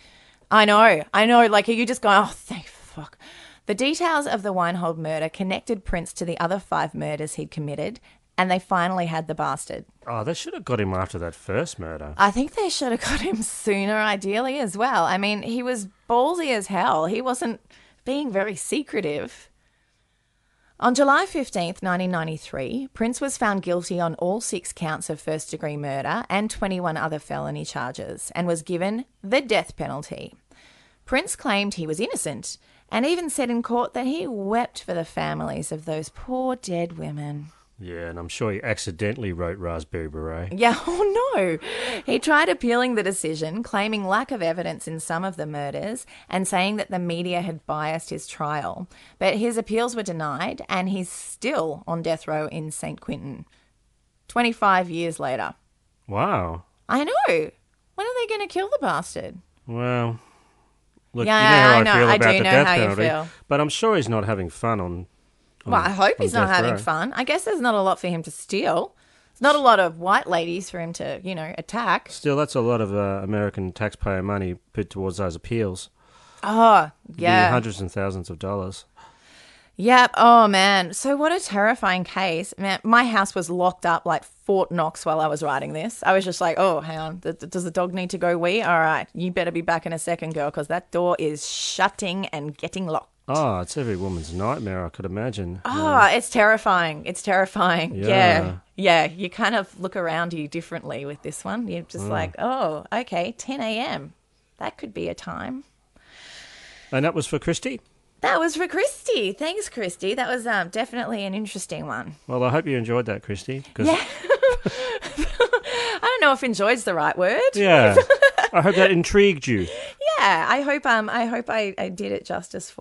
Speaker 15: I know, I know. Like, are you just going, oh, thank fuck. The details of the Weinhold murder connected Prince to the other five murders he'd committed, and they finally had the bastard.
Speaker 14: Oh, they should have got him after that first murder.
Speaker 15: I think they should have got him sooner, ideally, as well. I mean, he was ballsy as hell. He wasn't being very secretive. On July 15th, 1993, Prince was found guilty on all six counts of first degree murder and 21 other felony charges and was given the death penalty. Prince claimed he was innocent and even said in court that he wept for the families of those poor dead women.
Speaker 14: Yeah, and I'm sure he accidentally wrote Raspberry Beret.
Speaker 15: Yeah, oh no. He tried appealing the decision, claiming lack of evidence in some of the murders and saying that the media had biased his trial. But his appeals were denied, and he's still on death row in San Quentin. 25 years later.
Speaker 14: Wow.
Speaker 15: I know. When are they going to kill the bastard?
Speaker 14: Well, look,
Speaker 15: Yeah,
Speaker 14: you know how
Speaker 15: I
Speaker 14: I,
Speaker 15: know.
Speaker 14: feel
Speaker 15: I
Speaker 14: about
Speaker 15: do
Speaker 14: the
Speaker 15: know
Speaker 14: death
Speaker 15: how you
Speaker 14: penalty,
Speaker 15: feel.
Speaker 14: but I'm sure he's not having fun on. On
Speaker 15: Well, I hope he's not having
Speaker 14: row.
Speaker 15: fun. I guess there's not a lot for him to steal. There's not a lot of white ladies for him to, you know, attack.
Speaker 14: Still, that's a lot of uh, American taxpayer money put towards those appeals.
Speaker 15: Oh, yeah.
Speaker 14: hundreds and thousands of dollars.
Speaker 15: Yep. Oh man. So what a terrifying case. Man, my house was locked up like Fort Knox while I was writing this. I was just like, oh, hang on. Does the dog need to go wee? All right. You better be back in a second, girl, because that door is shutting and getting locked.
Speaker 14: Oh, it's every woman's nightmare, I could imagine.
Speaker 15: Oh, it's terrifying. It's terrifying. Yeah.
Speaker 14: Yeah.
Speaker 15: yeah. You kind of look around you differently with this one. You're just
Speaker 14: Mm.
Speaker 15: like, oh, okay, 10 a.m. That could be a time.
Speaker 14: And that was for Christy.
Speaker 15: That was for Christy. Thanks, Christy. That was um, definitely an interesting one.
Speaker 14: Well, I hope you enjoyed that, Christy. 'cause-
Speaker 15: Yeah. I don't know if enjoyed's the right word.
Speaker 14: Yeah. I hope that intrigued you.
Speaker 15: Yeah, I hope um I hope I, I did it justice for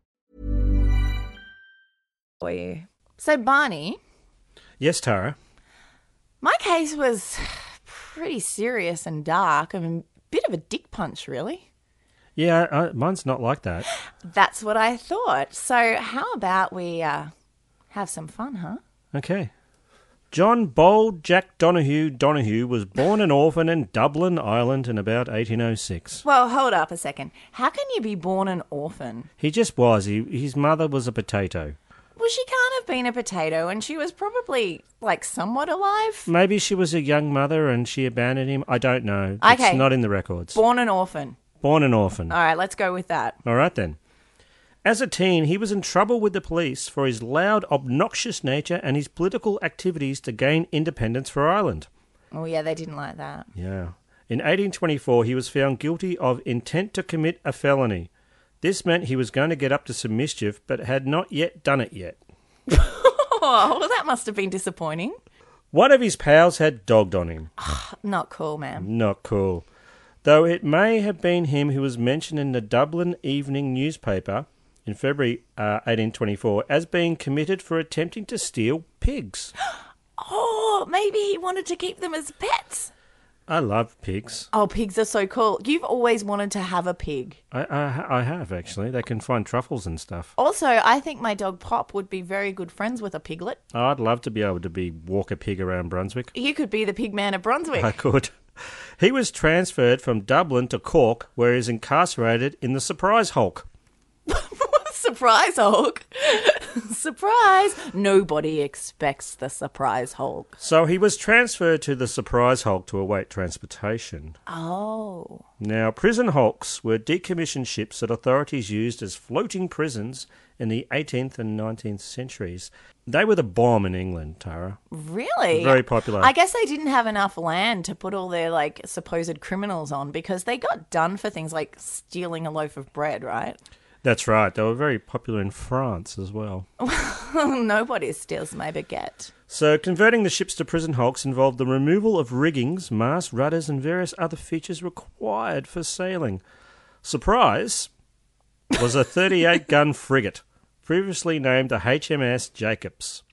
Speaker 15: You. So Barney,
Speaker 14: Yes, Tara.
Speaker 15: my case was pretty serious and dark. I mean, a bit of a dick punch, really.
Speaker 14: Yeah, uh, mine's not like that.
Speaker 15: That's what I thought. So how about we uh, have some fun, huh?
Speaker 14: Okay. John Bold Jack Donahue Donahue was born an orphan in Dublin, Ireland in about 1806.
Speaker 15: Well, hold up a second. How can you be born an orphan?
Speaker 14: He just was. He, his mother was a potato.
Speaker 15: Well, she can't have been a potato, and she was probably like somewhat alive.
Speaker 14: Maybe she was a young mother and she abandoned him. I don't know.
Speaker 15: Okay.
Speaker 14: It's not in the records.
Speaker 15: Born an orphan.
Speaker 14: Born an orphan.
Speaker 15: All right, let's go with that.
Speaker 14: All right then. As a teen, he was in trouble with the police for his loud, obnoxious nature and his political activities to gain independence for Ireland.
Speaker 15: Oh yeah, they didn't like that.
Speaker 14: Yeah. In 1824, he was found guilty of intent to commit a felony. This meant he was going to get up to some mischief, but had not yet done it yet.
Speaker 15: Oh, well, that must have been disappointing.
Speaker 14: One of his pals had dogged on him.
Speaker 15: Not cool, man.
Speaker 14: Not cool. though it may have been him who was mentioned in the Dublin Evening newspaper in February uh, 1824 as being committed for attempting to steal pigs.
Speaker 15: Oh, maybe he wanted to keep them as pets.
Speaker 14: I love pigs.
Speaker 15: Oh, pigs are so cool. You've always wanted to have a pig.
Speaker 14: I, I, I have, actually. They can find truffles and stuff.
Speaker 15: Also, I think my dog Pop would be very good friends with a piglet.
Speaker 14: Oh, I'd love to be able to be walk a pig around Brunswick.
Speaker 15: You could be the pig man of Brunswick.
Speaker 14: I could. He was transferred from Dublin to Cork, where he he's incarcerated in the Surprise Hulk.
Speaker 15: surprise Hulk. surprise. Nobody expects the surprise Hulk.
Speaker 14: So he was transferred to the Surprise Hulk to await transportation.
Speaker 15: Oh.
Speaker 14: Now, prison hulks were decommissioned ships that authorities used as floating prisons in the 18th and 19th centuries. They were the bomb in England, Tara.
Speaker 15: Really?
Speaker 14: Very popular.
Speaker 15: I guess they didn't have enough land to put all their like supposed criminals on because they got done for things like stealing a loaf of bread, right?
Speaker 14: That's right. They were very popular in France as well.
Speaker 15: Nobody steals my baguette.
Speaker 14: So, converting the ships to prison hulks involved the removal of riggings, masts, rudders, and various other features required for sailing. Surprise was a 38 gun frigate, previously named the HMS Jacobs.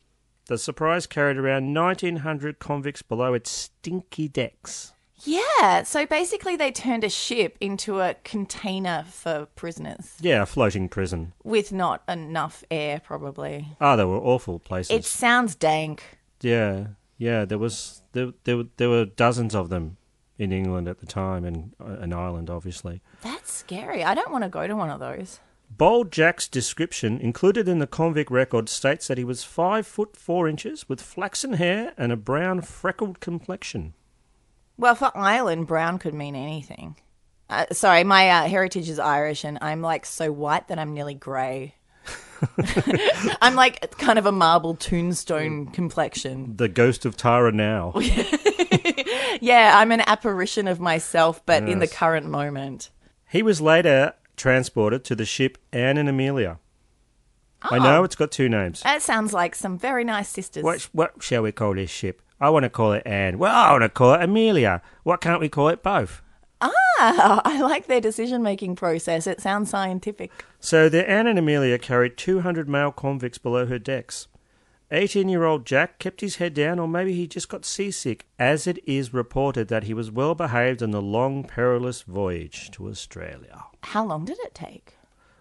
Speaker 14: The Surprise carried around 1,900 convicts below its stinky decks.
Speaker 15: Yeah, so basically they turned a ship into a container for prisoners
Speaker 14: Yeah, a floating prison.
Speaker 15: with not enough air, probably.
Speaker 14: Ah, they were awful places.
Speaker 15: It sounds dank.
Speaker 14: Yeah, yeah. There was there there, were- there were dozens of them in England at the time, and uh, an Ireland, obviously.
Speaker 15: That's scary. I don't want to go to one of those.
Speaker 14: Bold Jack's description, included in the convict record, states that he was five foot four inches, with flaxen hair and a brown freckled complexion.
Speaker 15: Well, for Ireland, brown could mean anything. Uh, sorry, my uh, heritage is Irish, and I'm like so white that I'm nearly grey. I'm like kind of a marble tombstone complexion.
Speaker 14: The ghost of Tara now.
Speaker 15: Yeah, I'm an apparition of myself, but in the current moment.
Speaker 14: He was later transported to the ship Anne and Amelia. I
Speaker 15: Oh.
Speaker 14: know it's got two names.
Speaker 15: That sounds like some very nice sisters.
Speaker 14: What, what shall we call this ship? I want to call it Anne. Well, I want to call it Amelia. What can't we call it both?
Speaker 15: Ah, I like their decision making process. It sounds scientific.
Speaker 14: So the Anne and Amelia carried 200 male convicts below her decks. 18 year old Jack kept his head down, or maybe he just got seasick, as it is reported that he was well behaved on the long, perilous voyage to Australia.
Speaker 15: How long did it take?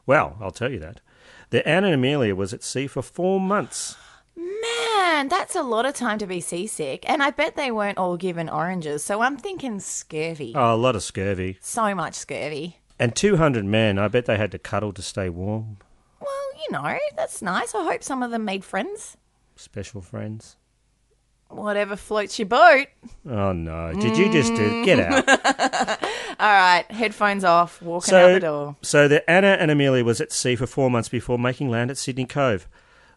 Speaker 14: Well, I'll tell you that. The Anne and Amelia was at sea for four months.
Speaker 15: Man, that's a lot of time to be seasick. And I bet they weren't all given oranges, so I'm thinking scurvy.
Speaker 14: Oh, a lot of scurvy.
Speaker 15: So much scurvy.
Speaker 14: And 200 men, I bet they had to cuddle to stay warm.
Speaker 15: Well, you know, that's nice. I hope some of them made friends.
Speaker 14: Special friends.
Speaker 15: Whatever floats your boat.
Speaker 14: Oh no, did you just do mm. Get out.
Speaker 15: All right, headphones off, walking out the door.
Speaker 14: so the Anna and Amelia was at sea for four months before making land at Sydney Cove.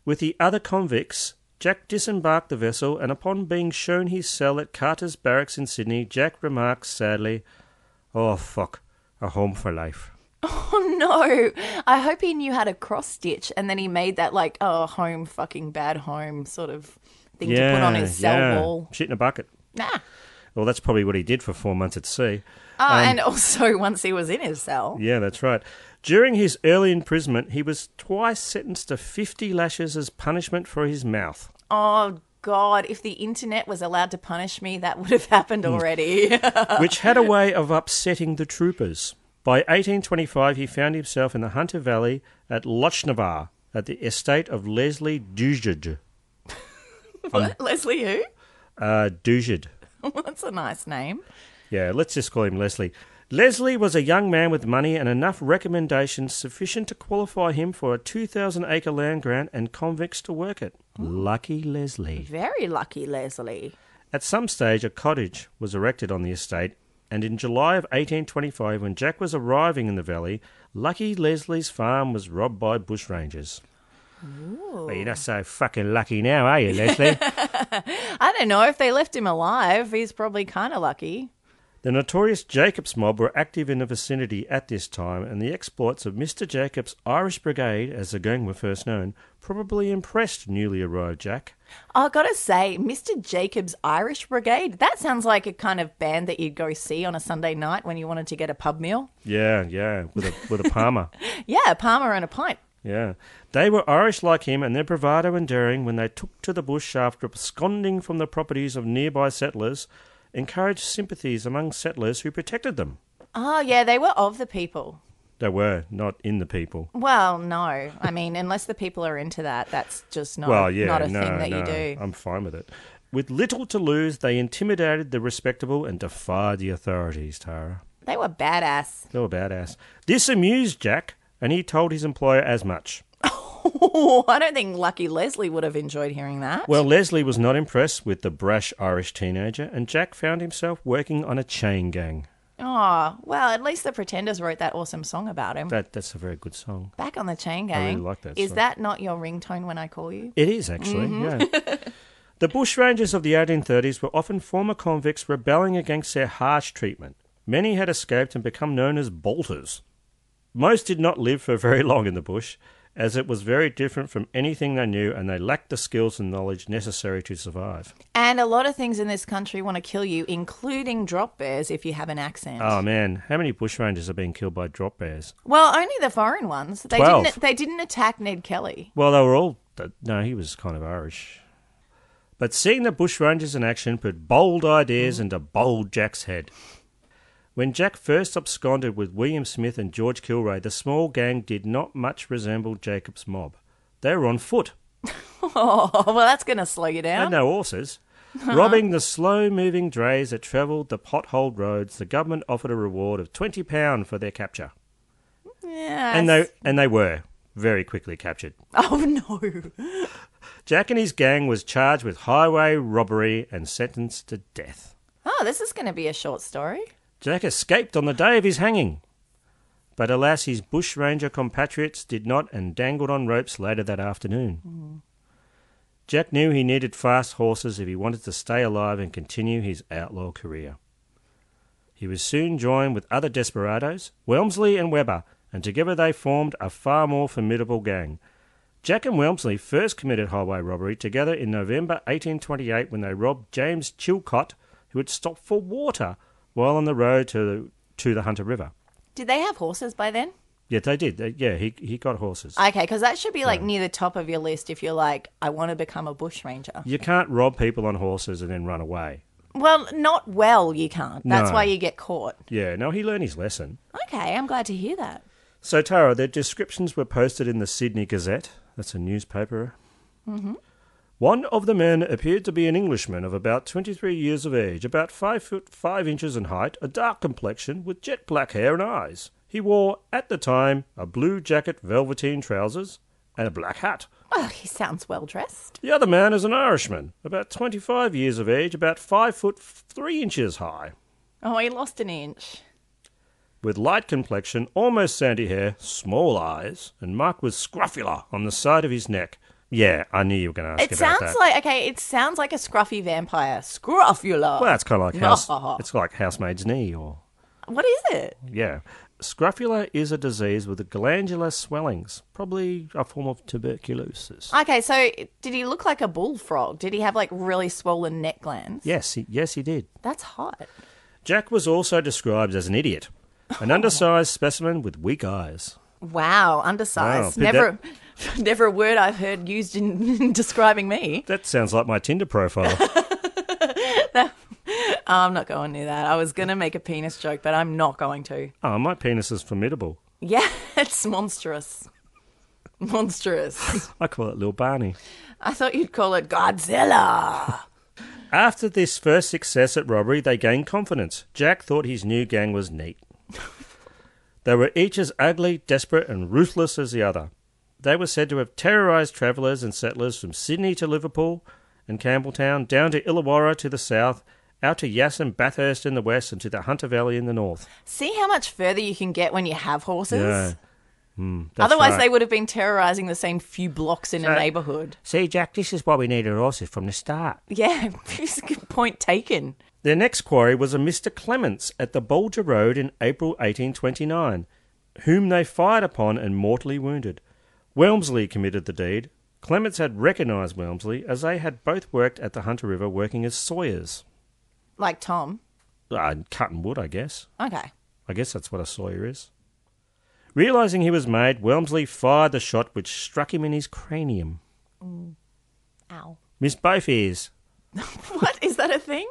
Speaker 14: With the other convicts, Jack disembarked the vessel, and upon being shown his cell at Carter's barracks in Sydney, Jack remarked sadly, "Oh fuck, a home for life."
Speaker 15: Oh no! I hope he knew how to cross stitch, and then he made that like oh home fucking bad home sort of thing to put on his cell
Speaker 14: yeah.
Speaker 15: wall.
Speaker 14: Shit in a bucket.
Speaker 15: Nah.
Speaker 14: Well, that's probably what he did for four months at sea.
Speaker 15: Oh,
Speaker 14: Um,
Speaker 15: and also once he was in his cell.
Speaker 14: Yeah, that's right. During his early imprisonment, he was twice sentenced to 50 lashes as punishment for his mouth.
Speaker 15: Oh God! If the internet was allowed to punish me, that would have happened
Speaker 14: Hmm.
Speaker 15: already.
Speaker 14: which had a way of upsetting the troopers. By 1825, he found himself in the Hunter Valley at Lochinvar, at the estate of Leslie Dugard.
Speaker 15: what? Leslie who?
Speaker 14: Uh, Dugard.
Speaker 15: That's a nice name.
Speaker 14: Yeah, let's just call him Leslie. Leslie was a young man with money and enough recommendations sufficient to qualify him for a 2,000 acre land grant and convicts to work it. Hmm. Lucky Leslie.
Speaker 15: Very lucky, Leslie.
Speaker 14: At some stage, a cottage was erected on the estate, and in July of 1825, when Jack was arriving in the valley, Lucky Leslie's farm was robbed by bushrangers. Well, you're not so fucking lucky now, are you, Leslie?
Speaker 15: I don't know if they left him alive. He's probably kind of lucky.
Speaker 14: The notorious Jacobs mob were active in the vicinity at this time, and the exploits of Mr. Jacobs' Irish Brigade, as the gang were first known, probably impressed newly arrived Jack.
Speaker 15: I gotta say, Mr. Jacobs Irish Brigade, that sounds like a kind of band that you'd go see on a Sunday night when you wanted to get a pub meal.
Speaker 14: Yeah, yeah, with a with a parma.
Speaker 15: Yeah, a parma and a pint.
Speaker 14: Yeah. They were Irish like him, and their bravado and daring when they took to the bush after absconding from the properties of nearby settlers encouraged sympathies among settlers who protected them.
Speaker 15: Oh, yeah, they were of the people.
Speaker 14: They were not in the people.
Speaker 15: Well, no. I mean, unless the people are into that, that's just not,
Speaker 14: well, yeah,
Speaker 15: not a
Speaker 14: no,
Speaker 15: thing that
Speaker 14: no,
Speaker 15: you do.
Speaker 14: I'm fine with it. With little to lose, they intimidated the respectable and defied the authorities, Tara.
Speaker 15: They were badass.
Speaker 14: They were badass. This amused Jack, and he told his employer as much.
Speaker 15: I don't think Lucky Leslie would have enjoyed hearing that.
Speaker 14: Well, Leslie was not impressed with the brash Irish teenager, and Jack found himself working on a chain gang.
Speaker 15: Oh, well, at least the Pretenders wrote that awesome song about him.
Speaker 14: That that's a very good song.
Speaker 15: Back on the Chain gang.
Speaker 14: I really like that
Speaker 15: Is
Speaker 14: song.
Speaker 15: Is that not your ringtone when I call you?
Speaker 14: It is actually,
Speaker 15: Mhm.
Speaker 14: yeah. The bushrangers of the 1830s were often former convicts rebelling against their harsh treatment. Many had escaped and become known as bolters. Most did not live for very long in the bush, as it was very different from anything they knew and they lacked the skills and knowledge necessary to survive.
Speaker 15: And a lot of things in this country want to kill you, including drop bears if you have an accent.
Speaker 14: Oh man, how many bushrangers have been killed by drop bears?
Speaker 15: Well, only the foreign ones. They
Speaker 14: Twelve.
Speaker 15: didn't. They didn't attack Ned Kelly.
Speaker 14: Well, they were all. No, he was kind of Irish. But seeing the bushrangers in action put bold ideas mm. into bold Jack's head. When Jack first absconded with William Smith and George Kilroy, the small gang did not much resemble Jacob's mob. They were on foot,
Speaker 15: Oh, well, that's going to slow you down.
Speaker 14: and no horses. Uh-huh. Robbing the slow moving drays that travelled the potholed roads, the government offered a reward of £20 for their capture.
Speaker 15: Yeah.
Speaker 14: And they, and they were very quickly captured.
Speaker 15: Oh no.
Speaker 14: Jack and his gang was charged with highway robbery and sentenced to death.
Speaker 15: Oh, this is going to be a short story.
Speaker 14: Jack escaped on the day of his hanging. But alas, his bushranger compatriots did not and dangled on ropes later that afternoon. Jack knew he needed fast horses if he wanted to stay alive and continue his outlaw career. He was soon joined with other desperados, Walmsley and Webber, and together they formed a far more formidable gang. Jack and Walmsley first committed highway robbery together in November 1828 when they robbed James Chilcott, who had stopped for water while on the road to the, to the Hunter River.
Speaker 15: Did they have horses by then?
Speaker 14: Yeah, they did. They, yeah, he, he got horses.
Speaker 15: Okay, because that should be like near the top of your list if you're like, I want to become a bushranger.
Speaker 14: You can't rob people on horses and then run away.
Speaker 15: Well, not well, you can't. That's
Speaker 14: No.
Speaker 15: why you get caught.
Speaker 14: Yeah, no, he learned his lesson.
Speaker 15: Okay, I'm glad to hear that.
Speaker 14: So, Tara, their descriptions were posted in the Sydney Gazette. That's a newspaper.
Speaker 15: Mm-hmm.
Speaker 14: One of the men appeared to be an Englishman of about 23 years of age, about 5 foot 5 inches in height, a dark complexion, with jet black hair and eyes. He wore, at the time, a blue jacket, velveteen trousers, and a black hat.
Speaker 15: Well, he sounds well dressed.
Speaker 14: The other man is an Irishman, about 25 years of age, about 5 foot 3 inches high,
Speaker 15: Oh, he lost an inch.
Speaker 14: with light complexion, almost sandy hair, small eyes, and marked with scrofula on the side of his neck. Yeah, I knew you were going to ask
Speaker 15: It
Speaker 14: about
Speaker 15: sounds
Speaker 14: that.
Speaker 15: like okay. It sounds like a scruffy vampire. Scruffula.
Speaker 14: well, it's kind of like house. it's like housemaid's knee, or
Speaker 15: What is it?
Speaker 14: yeah. Scrofula is a disease with glandular swellings, probably a form of tuberculosis.
Speaker 15: Okay, so did he look like a bullfrog? Did he have like really swollen neck glands?
Speaker 14: Yes, he, yes, he did.
Speaker 15: That's hot.
Speaker 14: Jack was also described as an idiot, an oh. undersized specimen with weak eyes.
Speaker 15: Wow, undersized.
Speaker 14: Wow,
Speaker 15: never, never a word I've heard used in describing me.
Speaker 14: That sounds like my Tinder profile.
Speaker 15: Oh, I'm not going near that. I was gonna make a penis joke, but I'm not going to.
Speaker 14: oh, my penis is formidable.
Speaker 15: Yeah, it's monstrous. Monstrous.
Speaker 14: I call it Lil Barney.
Speaker 15: I thought you'd call it Godzilla.
Speaker 14: After this first success at robbery, they gained confidence. Jack thought his new gang was neat. they were each as ugly, desperate, and ruthless as the other. They were said to have terrorised travellers and settlers from Sydney to Liverpool and Campbelltown, down to Illawarra to the south, out to Yass and Bathurst in the west, and to the Hunter Valley in the north.
Speaker 15: See how much further you can get when you have horses?
Speaker 14: Yeah. Hmm, that's
Speaker 15: Otherwise,
Speaker 14: right.
Speaker 15: they would have been terrorising the same few blocks in a neighbourhood.
Speaker 14: See, Jack, this is why we needed horses from the start.
Speaker 15: Yeah, a good point taken.
Speaker 14: Their next quarry was a Mr. Clements at the Bulga Road in April 1829, whom they fired upon and mortally wounded. Walmsley committed the deed. Clements had recognised Walmsley as they had both worked at the Hunter River working as sawyers.
Speaker 15: Like Tom.
Speaker 14: Uh, cutting wood, I guess.
Speaker 15: Okay.
Speaker 14: I guess that's what a sawyer is. Realising he was made, Walmsley fired the shot which struck him in his cranium.
Speaker 15: Mm. Ow.
Speaker 14: Missed both ears.
Speaker 15: what? Is that a thing?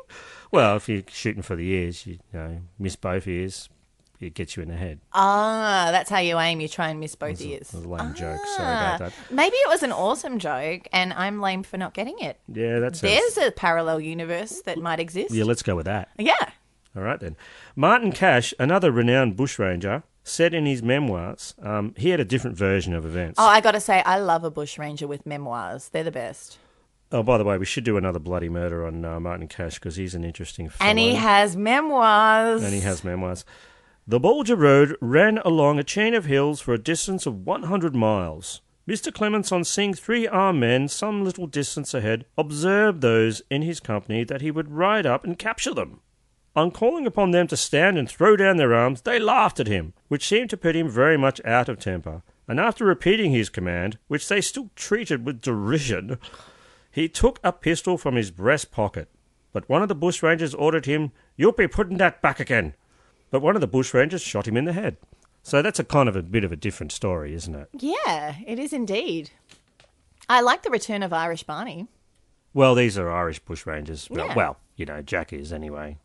Speaker 14: Well, if you're shooting for the ears, you, you know, miss both ears, it gets you in the head.
Speaker 15: Ah, that's how you aim. You try and miss both
Speaker 14: That's a-
Speaker 15: ears.
Speaker 14: a lame joke. Sorry
Speaker 15: Ah,
Speaker 14: about that.
Speaker 15: Maybe it was an awesome joke, and I'm lame for not getting it.
Speaker 14: Yeah, that's
Speaker 15: There's a parallel universe that might exist.
Speaker 14: Yeah, let's go with that.
Speaker 15: Yeah.
Speaker 14: All right then. Martin Cash, another renowned bushranger, said in his memoirs um, he had a different version of events.
Speaker 15: Oh, I got to say, I love a bushranger with memoirs. They're the best.
Speaker 14: Oh, by the way, we should do another bloody murder on uh, Martin Cash because he's an interesting fellow.
Speaker 15: And he has memoirs.
Speaker 14: And he has memoirs. The Bulga Road ran along a chain of hills for a distance of 100 miles. Mr. Clements, on seeing three armed men some little distance ahead, observed those in his company that he would ride up and capture them. On calling upon them to stand and throw down their arms, they laughed at him, which seemed to put him very much out of temper. And after repeating his command, which they still treated with derision, he took a pistol from his breast pocket. But one of the bushrangers ordered him, You'll be putting that back again. But one of the bushrangers shot him in the head. So that's a kind of a bit of a different story, isn't it?
Speaker 15: Yeah, it is indeed. I like the return of Irish Barney.
Speaker 14: Well, these are Irish bushrangers. Well,
Speaker 15: Yeah.
Speaker 14: well, you know, Jack is anyway.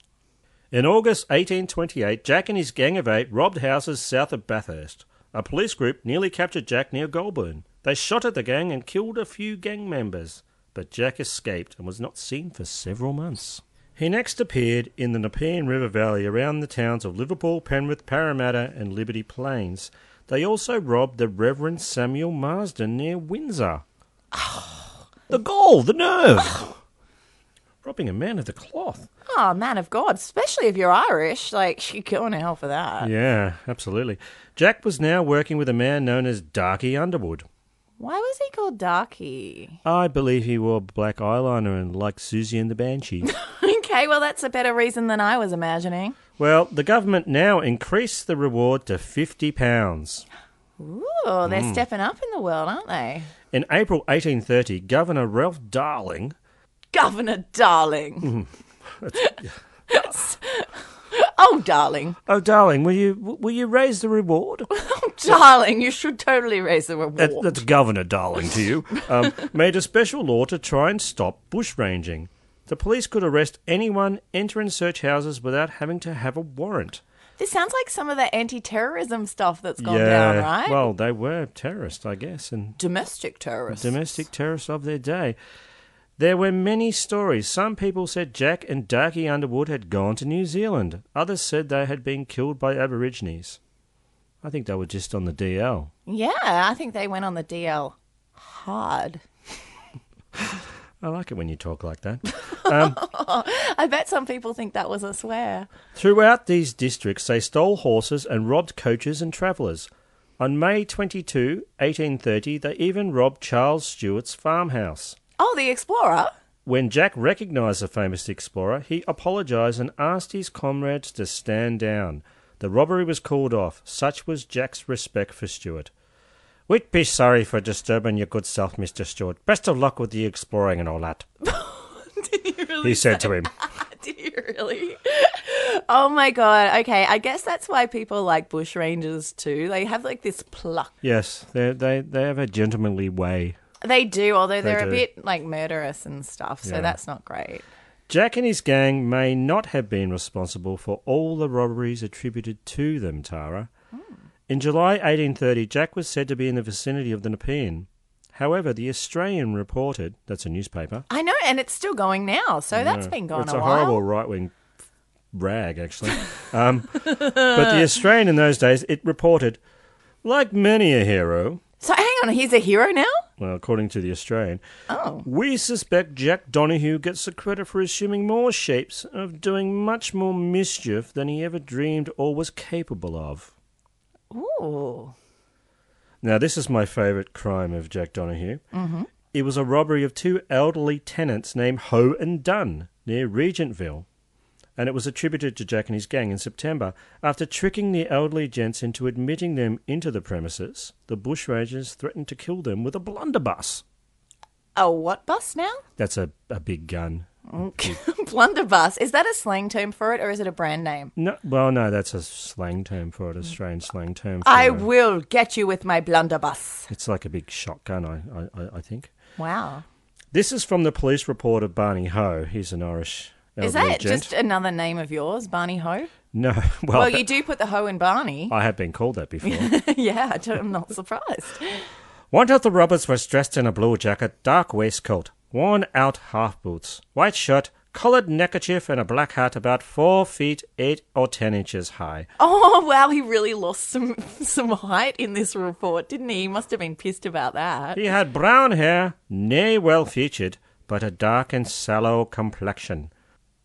Speaker 14: In August 1828, Jack and his gang of eight robbed houses south of Bathurst. A police group nearly captured Jack near Goulburn. They shot at the gang and killed a few gang members, but Jack escaped and was not seen for several months. He next appeared in the Nepean River Valley around the towns of Liverpool, Penrith, Parramatta, and Liberty Plains. They also robbed the Reverend Samuel Marsden near Windsor. the gall, the nerve! Robbing a man of the cloth.
Speaker 15: Oh, man of God, especially if you're Irish. Like, you're going to hell for that.
Speaker 14: Yeah, absolutely. Jack was now working with a man known as Darky Underwood.
Speaker 15: Why was he called Darky?
Speaker 14: I believe he wore black eyeliner and liked Siouxsie and the Banshee.
Speaker 15: okay, well, that's a better reason than I was imagining.
Speaker 14: well, the government now increased the reward to £50.
Speaker 15: Ooh, they're
Speaker 14: Mm.
Speaker 15: stepping up in the world, aren't they?
Speaker 14: In April 1830, Governor Ralph Darling.
Speaker 15: Governor Darling.
Speaker 14: That's-
Speaker 15: oh, darling.
Speaker 14: oh, darling, will you will you raise the reward?
Speaker 15: Oh, darling, you should totally raise the reward.
Speaker 14: That, that's Governor Darling to you. Um, made a special law to try and stop bushranging. The police could arrest anyone, enter and search houses without having to have a warrant.
Speaker 15: This sounds like some of the anti-terrorism stuff that's gone down, right?
Speaker 14: Well, they were terrorists, I guess, and
Speaker 15: domestic terrorists.
Speaker 14: domestic terrorists of their day. There were many stories. Some people said Jack and Darky Underwood had gone to New Zealand. Others said they had been killed by Aborigines. I think they were just on the DL.
Speaker 15: Yeah, I think they went on the DL hard.
Speaker 14: I like it when you talk like that. Um,
Speaker 15: I bet some people think that was a swear.
Speaker 14: Throughout these districts, they stole horses and robbed coaches and travellers. On May 22, 1830, they even robbed Charles Sturt's farmhouse.
Speaker 15: Oh, the explorer.
Speaker 14: When Jack recognised the famous explorer, he apologised and asked his comrades to stand down. The robbery was called off. Such was Jack's respect for Sturt. We'd be sorry for disturbing your good self, Mr. Sturt. Best of luck with the exploring and all that. he said to him.
Speaker 15: Did you really? Oh my god. Okay, I guess that's why people like bushrangers too. They have like this pluck.
Speaker 14: Yes, they they they have a gentlemanly way.
Speaker 15: They do, although
Speaker 14: They
Speaker 15: they're a
Speaker 14: do.
Speaker 15: bit like murderous and stuff. So
Speaker 14: Yeah.
Speaker 15: that's not great.
Speaker 14: Jack and his gang may not have been responsible for all the robberies attributed to them, Tara. In July 1830, Jack was said to be in the vicinity of the Nepean. However, the Australian reported, that's a newspaper.
Speaker 15: I know, and it's still going now. So that's been going
Speaker 14: It's
Speaker 15: a,
Speaker 14: a,
Speaker 15: while.
Speaker 14: horrible right wing rag, actually. um, but the Australian in those days, it reported, like many a hero,
Speaker 15: So hang on, he's a hero now.
Speaker 14: well, according to the Australian,
Speaker 15: Oh.
Speaker 14: we suspect Jack Donahue gets the credit for assuming more shapes of doing much more mischief than he ever dreamed or was capable of.
Speaker 15: Ooh.
Speaker 14: Now, this is my favourite crime of Jack Donahue.
Speaker 15: Mhm.
Speaker 14: It was a robbery of two elderly tenants named Ho and Dunn near Regentville. And it was attributed to Jack and his gang in September. After tricking the elderly gents into admitting them into the premises, the bushrangers threatened to kill them with a blunderbuss.
Speaker 15: A what bus now?
Speaker 14: That's a, a big gun. Mm.
Speaker 15: Blunderbuss. Is that a slang term for it or is it a brand name?
Speaker 14: No, well, no, that's a slang term for it, a strange slang term. For
Speaker 15: I will get you with my blunderbuss.
Speaker 14: It's like a big shotgun, I, I, I think.
Speaker 15: Wow.
Speaker 14: This is from the police report of Barney Ho. He's an Irish.
Speaker 15: Is that
Speaker 14: gent.
Speaker 15: just another name of yours, Barney Ho?
Speaker 14: No,
Speaker 15: Well,
Speaker 14: well,
Speaker 15: you do put the ho in Barney.
Speaker 14: I have been called that before.
Speaker 15: yeah, I'm not surprised.
Speaker 14: One of the robbers was dressed in a blue jacket, dark waistcoat, worn out half boots, white shirt, coloured neckerchief, and a black hat about four feet eight or ten inches high.
Speaker 15: Oh wow, he really lost some some height in this report, didn't he? He must have been pissed about that.
Speaker 14: He had brown hair, nay well featured, but a dark and sallow complexion.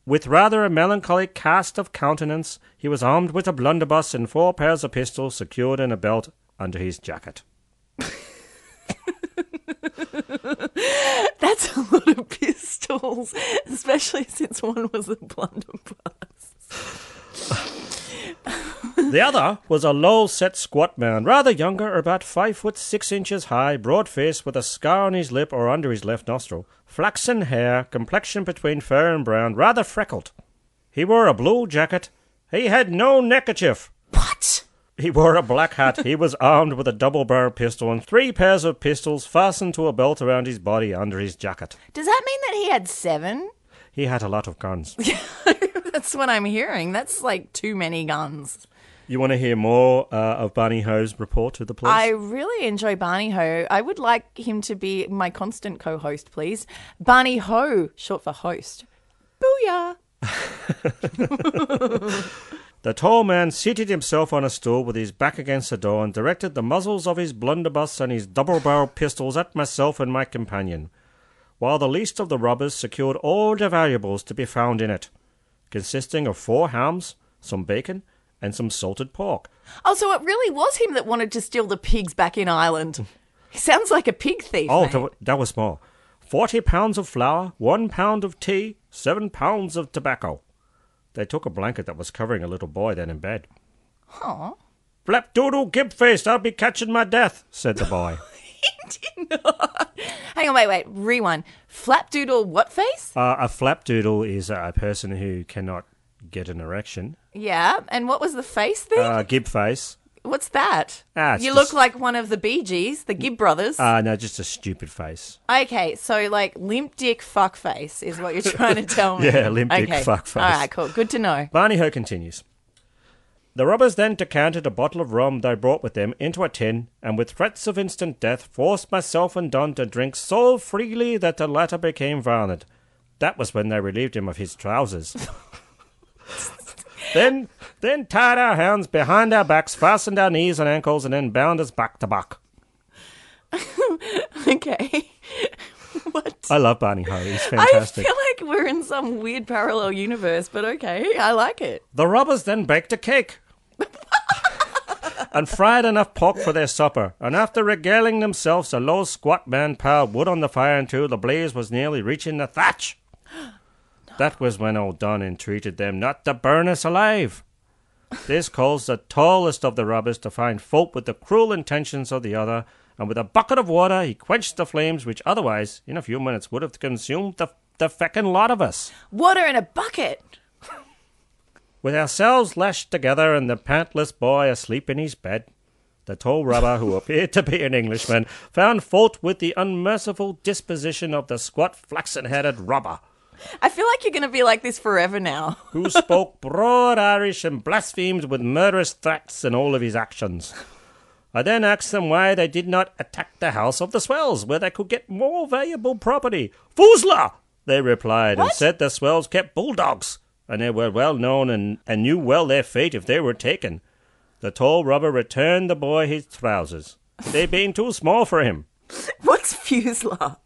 Speaker 14: With rather a melancholy cast of countenance, he was armed with a blunderbuss and four pairs of pistols secured in a belt under his jacket.
Speaker 15: That's a lot of pistols, especially since one was a blunderbuss.
Speaker 14: The other was a low set squat man, rather younger, about five foot six inches high, broad faced, with a scar on his lip or under his left nostril, flaxen hair, complexion between fair and brown, rather freckled. He wore a blue jacket. He had no neckerchief.
Speaker 15: What?
Speaker 14: He wore a black hat. he was armed with a double barrel pistol and three pairs of pistols fastened to a belt around his body under his jacket.
Speaker 15: Does that mean that he had seven?
Speaker 14: He had a lot of guns.
Speaker 15: That's what I'm hearing. That's like too many guns.
Speaker 14: You want to hear more uh, of Barney Ho's report to the police?
Speaker 15: I really enjoy Barney Ho. I would like him to be my constant co host, please. Barney Ho, short for host. Booyah!
Speaker 14: The tall man seated himself on a stool with his back against the door and directed the muzzles of his blunderbuss and his double barreled pistols at myself and my companion, while the least of the robbers secured all the valuables to be found in it, consisting of four hams, some bacon, and some salted pork.
Speaker 15: Oh, so it really was him that wanted to steal the pigs back in Ireland. He sounds like a pig thief.
Speaker 14: Oh,
Speaker 15: mate.
Speaker 14: that, was more. Forty pounds of flour, one pound of tea, seven pounds of tobacco. They took a blanket that was covering a little boy then in bed.
Speaker 15: Aw.
Speaker 14: Flapdoodle gib faced, I'll be catching my death, said the boy.
Speaker 15: Hang on, wait, wait. Rewind. Flapdoodle what face?
Speaker 14: Uh, a flapdoodle is a person who cannot get an erection.
Speaker 15: Yeah, and what was the face thing?
Speaker 14: Uh, gib face.
Speaker 15: What's that?
Speaker 14: Ah, it's
Speaker 15: you
Speaker 14: just-
Speaker 15: look like one of the Bee Gees, the Gibb brothers.
Speaker 14: Uh, no, just a stupid face.
Speaker 15: okay, so like limp dick fuck face is what you're trying to tell me.
Speaker 14: Yeah, limp dick fuck face.
Speaker 15: All right, cool. Good to know.
Speaker 14: Barney Ho continues. The robbers then decanted a bottle of rum they brought with them into a tin, and with threats of instant death, forced myself and Don to drink so freely that the latter became violent. That was when they relieved him of his trousers. then, then tied our hands behind our backs, fastened our knees and ankles, and then bound us back to back.
Speaker 15: okay. What?
Speaker 14: I love Barney Ho. He's
Speaker 15: I feel like we're in some weird parallel universe, but okay, I like it.
Speaker 14: The robbers then baked a cake and fried enough pork for their supper, and after regaling themselves, a low squat man piled wood on the fire until the blaze was nearly reaching the thatch. That was when old Don entreated them not to burn us alive. This caused the tallest of the robbers to find fault with the cruel intentions of the other, and with a bucket of water he quenched the flames which otherwise, in a few minutes, would have consumed the, the feckin' lot of us.
Speaker 15: Water in a bucket.
Speaker 14: With ourselves lashed together and the pantless boy asleep in his bed, the tall robber, who appeared to be an Englishman, found fault with the unmerciful disposition of the squat, flaxen headed robber,
Speaker 15: I feel like you're going to be like this forever now.
Speaker 14: who spoke broad Irish and blasphemed with murderous threats in all of his actions. I then asked them why they did not attack the house of the swells, where they could get more valuable property. Foozler! They replied, and said the swells kept bulldogs, and they were well known and, and knew well their fate if they were taken. The tall robber returned the boy his trousers, they being too small for him.
Speaker 15: What's Fusela?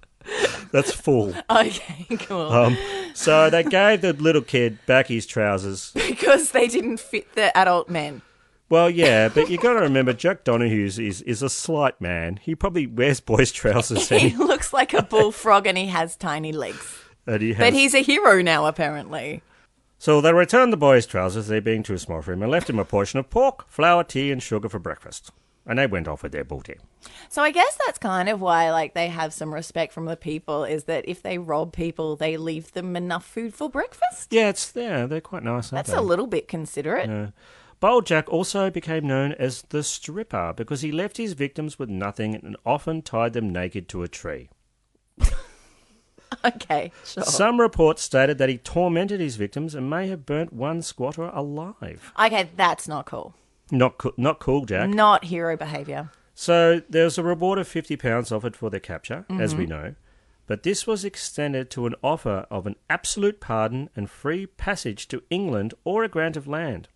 Speaker 14: That's full.
Speaker 15: Okay, cool.
Speaker 14: Um, so they gave the little kid back his trousers.
Speaker 15: because they didn't fit the adult men.
Speaker 14: Well, yeah, but you've got to remember, Jack Donahue's is, is a slight man. He probably wears boys' trousers.
Speaker 15: He looks like a bullfrog and he has tiny legs.
Speaker 14: and he has,
Speaker 15: But he's a hero now, apparently.
Speaker 14: So they returned the boy's trousers, they being too small for him, and left him a portion of pork, flour, tea, and sugar for breakfast. And they went off with their booty.
Speaker 15: So I guess that's kind of why like they have some respect from the people is that if they rob people, they leave them enough food for breakfast.
Speaker 14: Yeah, it's yeah, they're quite nice.
Speaker 15: That's
Speaker 14: they?
Speaker 15: a little bit considerate.
Speaker 14: Yeah. Bold Jack also became known as the stripper because he left his victims with nothing and often tied them naked to a tree.
Speaker 15: Okay, sure.
Speaker 14: Some reports stated that he tormented his victims and may have burnt one squatter alive.
Speaker 15: Okay, that's not cool.
Speaker 14: Not co- not cool, Jack.
Speaker 15: Not hero behavior.
Speaker 14: So there was a reward of fifty pounds offered for their capture, as we
Speaker 15: Mhm.
Speaker 14: know, but this was extended to an offer of an absolute pardon and free passage to England or a grant of land.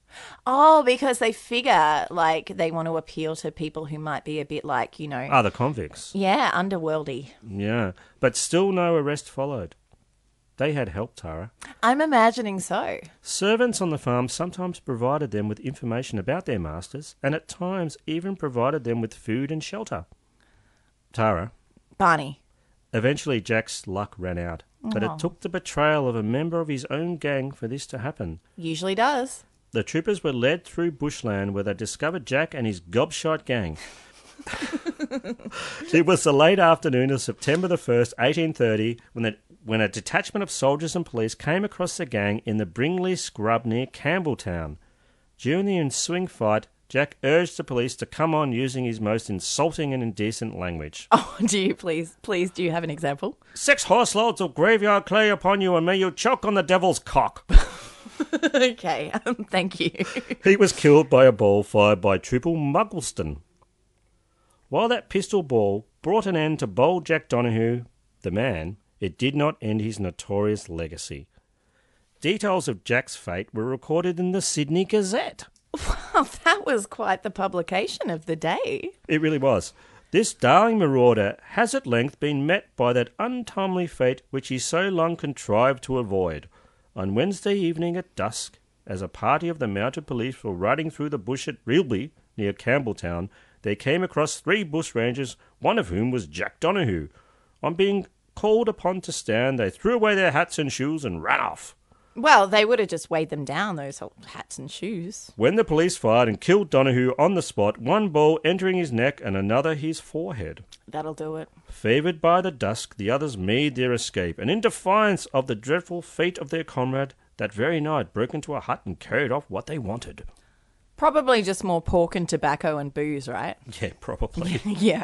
Speaker 15: Oh, because they figure like they want to appeal to people who might be a bit like, you know,
Speaker 14: Other convicts.
Speaker 15: yeah, underworldy.
Speaker 14: Yeah, but still no arrest followed. They had help, Tara.
Speaker 15: I'm imagining so.
Speaker 14: Servants on the farm sometimes provided them with information about their masters, and at times even provided them with food and shelter. Tara,
Speaker 15: Barney.
Speaker 14: eventually Jack's luck ran out, but
Speaker 15: Oh.
Speaker 14: it took the betrayal of a member of his own gang for this to happen.
Speaker 15: Usually does.
Speaker 14: The troopers were led through bushland where they discovered Jack and his gobshite gang. it was the late afternoon of September the 1st, 1830, when, the, when a detachment of soldiers and police came across the gang in the Bringley Scrub near Campbelltown. During the ensuing fight, Jack urged the police to come on using his most insulting and indecent language.
Speaker 15: Oh, do you please, please, do you have an example?
Speaker 14: Six horse loads of graveyard clay upon you, and may you choke on the devil's cock.
Speaker 15: okay, um, thank you.
Speaker 14: He was killed by a ball fired by Trooper Muckleston. While that pistol ball brought an end to Bold Jack Donahue, the man, it did not end his notorious legacy. Details of Jack's fate were recorded in the Sydney Gazette.
Speaker 15: Well, that was quite the publication of the day.
Speaker 14: It really was. This darling marauder has at length been met by that untimely fate which he so long contrived to avoid. On Wednesday evening at dusk, as a party of the mounted police were riding through the bush at Rilby, near Campbelltown, they came across three bushrangers, one of whom was Jack Donahue. On being called upon to stand, they threw away their hats and shoes and ran off.
Speaker 15: Well, they would have just weighed them down, those old hats and shoes.
Speaker 14: When the police fired and killed Donahue on the spot, one ball entering his neck and another his forehead.
Speaker 15: That'll do it.
Speaker 14: Favoured by the dusk, the others made their escape, and in defiance of the dreadful fate of their comrade, that very night broke into a hut and carried off what they wanted.
Speaker 15: Probably just more pork and tobacco and booze, right?
Speaker 14: Yeah, probably.
Speaker 15: yeah.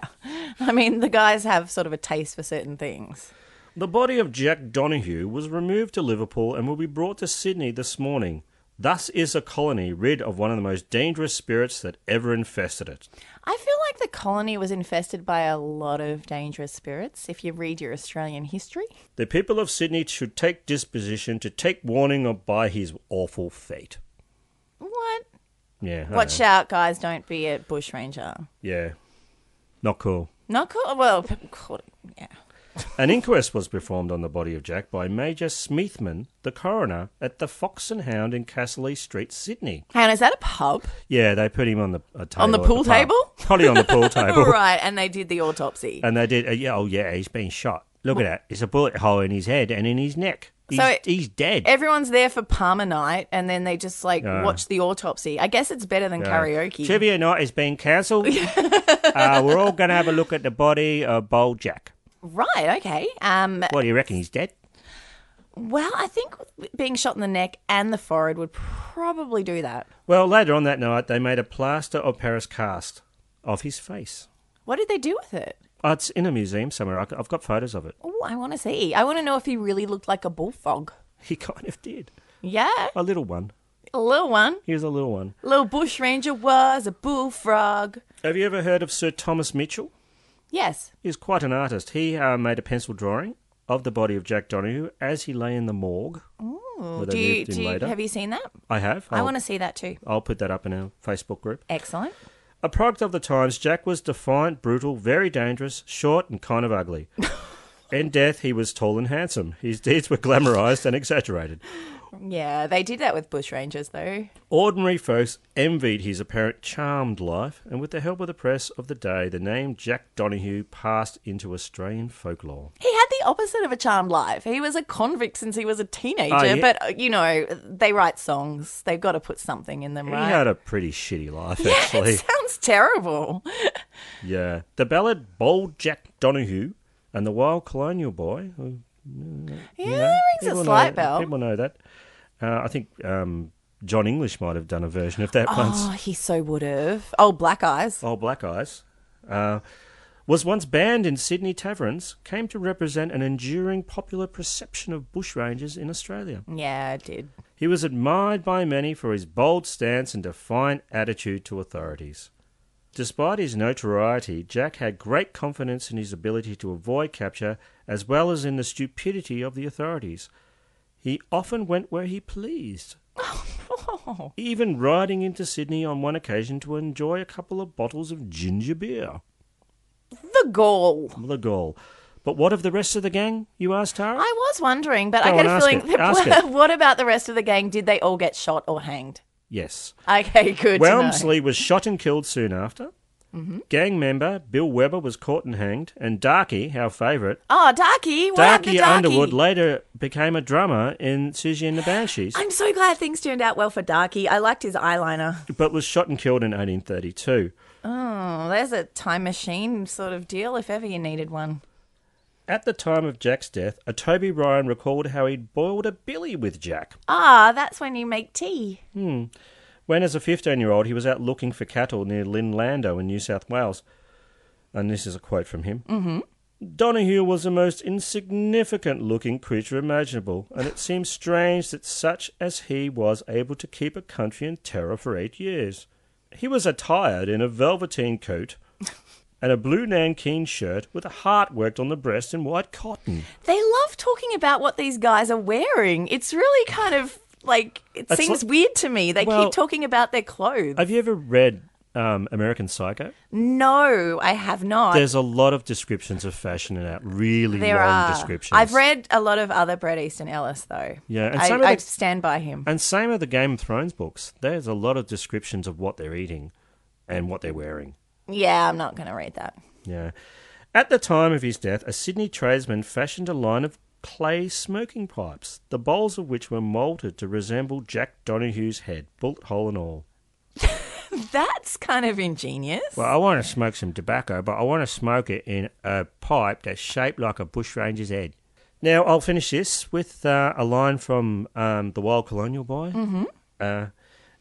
Speaker 15: I mean, the guys have sort of a taste for certain things.
Speaker 14: the body of Jack Donahue was removed to Liverpool and will be brought to Sydney this morning. Thus is a colony rid of one of the most dangerous spirits that ever infested it.
Speaker 15: I feel like the colony was infested by a lot of dangerous spirits, if you read your Australian history.
Speaker 14: The people of Sydney should take disposition to take warning of by his awful fate.
Speaker 15: What?
Speaker 14: Yeah. I
Speaker 15: Watch
Speaker 14: know.
Speaker 15: out, guys, don't be a bushranger.
Speaker 14: Yeah. Not cool.
Speaker 15: Not cool. Well, cool. yeah.
Speaker 14: An inquest was performed on the body of Jack by Major Smithman, the coroner, at the Fox and Hound in Castle Street, Sydney.
Speaker 15: Hang on, is that a pub?
Speaker 14: Yeah, they put him on the table
Speaker 15: On the pool
Speaker 14: pub.
Speaker 15: table?
Speaker 14: Probably on the pool table.
Speaker 15: right, and they did the autopsy.
Speaker 14: And they did. Uh, yeah, oh yeah, he's been shot. Look at that. It's a bullet hole in his head and in his neck. He's,
Speaker 15: So-
Speaker 14: he's dead.
Speaker 15: Everyone's there for parma night, and then they just like
Speaker 14: Yeah.
Speaker 15: watch the autopsy. I guess it's better than karaoke.
Speaker 14: Trivia night has been cancelled. uh, we're all going to have a look at the body of Bold Jack.
Speaker 15: Right. Okay. Um.
Speaker 14: What do you reckon? He's dead?
Speaker 15: Well, I think being shot in the neck and the forehead would probably do that.
Speaker 14: Well, later on that night, they made a plaster of Paris cast of his face.
Speaker 15: What did they do with it?
Speaker 14: Oh, it's in a museum somewhere. I- I've got photos of it.
Speaker 15: Oh, I want to see. I want to know if he really looked like a bullfrog.
Speaker 14: He kind of did.
Speaker 15: Yeah,
Speaker 14: A little one.
Speaker 15: a little one.
Speaker 14: He was a little one.
Speaker 15: Little bushranger was a bullfrog.
Speaker 14: Have you ever heard of Sir Thomas Mitchell?
Speaker 15: Yes.
Speaker 14: He's quite an artist. He uh, made a pencil drawing of the body of Jack Donahue as he lay in the morgue.
Speaker 15: Ooh,
Speaker 14: Where they
Speaker 15: do you,
Speaker 14: moved
Speaker 15: do you
Speaker 14: later.
Speaker 15: have you seen that?
Speaker 14: I have.
Speaker 15: I
Speaker 14: I'll-
Speaker 15: want to see that too.
Speaker 14: I'll put that up in our Facebook group.
Speaker 15: Excellent.
Speaker 14: A product of the times, Jack was defiant, brutal, very dangerous, short, and kind of ugly. in death, he was tall and handsome. His deeds were glamorized and exaggerated.
Speaker 15: Yeah, they did that with bushrangers, though.
Speaker 14: Ordinary folks envied his apparent charmed life, and with the help of the press of the day, the name Jack Donahue passed into Australian folklore.
Speaker 15: He had the opposite of a charmed life. He was a convict since he was a teenager,
Speaker 14: Oh, yeah.
Speaker 15: but, uh, you know, they write songs. They've got to put something in them,
Speaker 14: He
Speaker 15: right?
Speaker 14: He had a pretty shitty life,
Speaker 15: yeah,
Speaker 14: actually.
Speaker 15: it sounds terrible.
Speaker 14: Yeah. The ballad Bold Jack Donahue and the Wild Colonial Boy.
Speaker 15: Yeah,
Speaker 14: you
Speaker 15: that
Speaker 14: know,
Speaker 15: rings a slight
Speaker 14: know,
Speaker 15: bell.
Speaker 14: People know that. Uh, I think um, Jon English might have done a version of that once.
Speaker 15: Oh, he so would have. Oh, Black Eyes.
Speaker 14: Oh, Black Eyes. Uh, was once banned in Sydney taverns, came to represent an enduring popular perception of bushrangers in Australia.
Speaker 15: Yeah, it did.
Speaker 14: He was admired by many for his bold stance and defiant attitude to authorities. Despite his notoriety, Jack had great confidence in his ability to avoid capture as well as in the stupidity of the authorities. He often went where he pleased,
Speaker 15: Oh,
Speaker 14: even riding into Sydney on one occasion to enjoy a couple of bottles of ginger beer.
Speaker 15: the gall.
Speaker 14: The goal. But what of the rest of the gang, you asked, Tara?
Speaker 15: I was wondering, but
Speaker 14: Go
Speaker 15: I get a feeling.
Speaker 14: it. Ask it.
Speaker 15: what about the rest of the gang? Did they all get shot or hanged?
Speaker 14: Yes.
Speaker 15: Okay, good. know.
Speaker 14: Was shot and killed soon after.
Speaker 15: Mhm.
Speaker 14: Gang member Bill Weber was caught and hanged, and Darky, our favourite,
Speaker 15: Oh, Darky. What
Speaker 14: Darky
Speaker 15: Darky?
Speaker 14: Underwood later became a drummer in Siouxsie and the Banshees,
Speaker 15: I'm so glad things turned out well for Darky. I liked his eyeliner.
Speaker 14: but was shot and killed in 1832.
Speaker 15: Oh, there's a time machine sort of deal if ever you needed one.
Speaker 14: At the time of Jack's death, a Toby Ryan recalled how he'd boiled a billy with Jack.
Speaker 15: Ah, that's when you make tea.
Speaker 14: Hmm. When, as a 15 year old, he was out looking for cattle near Linlando in New South Wales. And this is a quote from him.
Speaker 15: Mm-hmm.
Speaker 14: Donahue was the most insignificant looking creature imaginable, and it seems strange that such as he was able to keep a country in terror for eight years. He was attired in a velveteen coat and a blue nankeen shirt with a heart worked on the breast in white cotton.
Speaker 15: They love talking about what these guys are wearing. It's really kind of like it
Speaker 14: It's
Speaker 15: seems
Speaker 14: like-
Speaker 15: weird to me. They
Speaker 14: Well-
Speaker 15: keep talking about their clothes.
Speaker 14: Have you ever read um, American Psycho?
Speaker 15: no, I have not.
Speaker 14: There's a lot of descriptions of fashion in that, really
Speaker 15: there
Speaker 14: long
Speaker 15: are.
Speaker 14: descriptions.
Speaker 15: I've read a lot of other Bret Easton Ellis though.
Speaker 14: Yeah, and
Speaker 15: I,
Speaker 14: some of
Speaker 15: I
Speaker 14: the-
Speaker 15: stand by him.
Speaker 14: And same of the Game of Thrones books. There's a lot of descriptions of what they're eating and what they're wearing.
Speaker 15: Yeah, I'm not going to read that.
Speaker 14: Yeah. At the time of his death, a Sydney tradesman fashioned a line of clay smoking pipes, the bowls of which were moulded to resemble Jack Donahue's head, bullet hole and all.
Speaker 15: That's kind of ingenious.
Speaker 14: Well, I want to smoke some tobacco, but I want to smoke it in a pipe that's shaped like a bushranger's head. Now, I'll finish this with uh, a line from um, The Wild Colonial Boy.
Speaker 15: Mhm.
Speaker 14: Uh,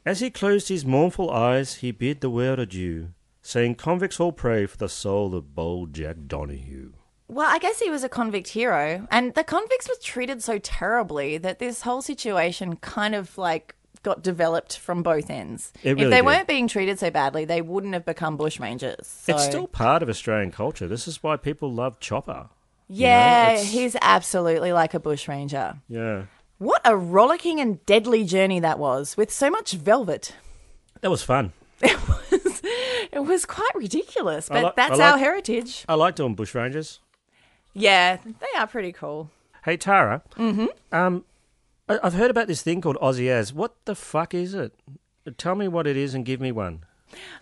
Speaker 14: As he closed his mournful eyes, he bid the world adieu, saying, Convicts all pray for the soul of bold Jack Donahue.
Speaker 15: Well, I guess he was a convict hero, and the convicts were treated so terribly that this whole situation kind of like got developed from both ends.
Speaker 14: It
Speaker 15: if they
Speaker 14: did.
Speaker 15: weren't being treated so badly, they wouldn't have become bushrangers. So.
Speaker 14: It's still part of Australian culture. This is why people love Chopper. You know,
Speaker 15: yeah, he's absolutely like a bushranger.
Speaker 14: Yeah.
Speaker 15: What a rollicking and deadly journey that was, with so much velvet.
Speaker 14: That was fun.
Speaker 15: It was It was quite ridiculous, but
Speaker 14: li- I
Speaker 15: that's
Speaker 14: like-
Speaker 15: our heritage.
Speaker 14: I like doing bushrangers.
Speaker 15: Yeah, they are pretty cool.
Speaker 14: Hey, Tara.
Speaker 15: Mhm.
Speaker 14: Um, I- I've heard about this thing called Aussie As. What the fuck is it? Tell me what it is and give me one.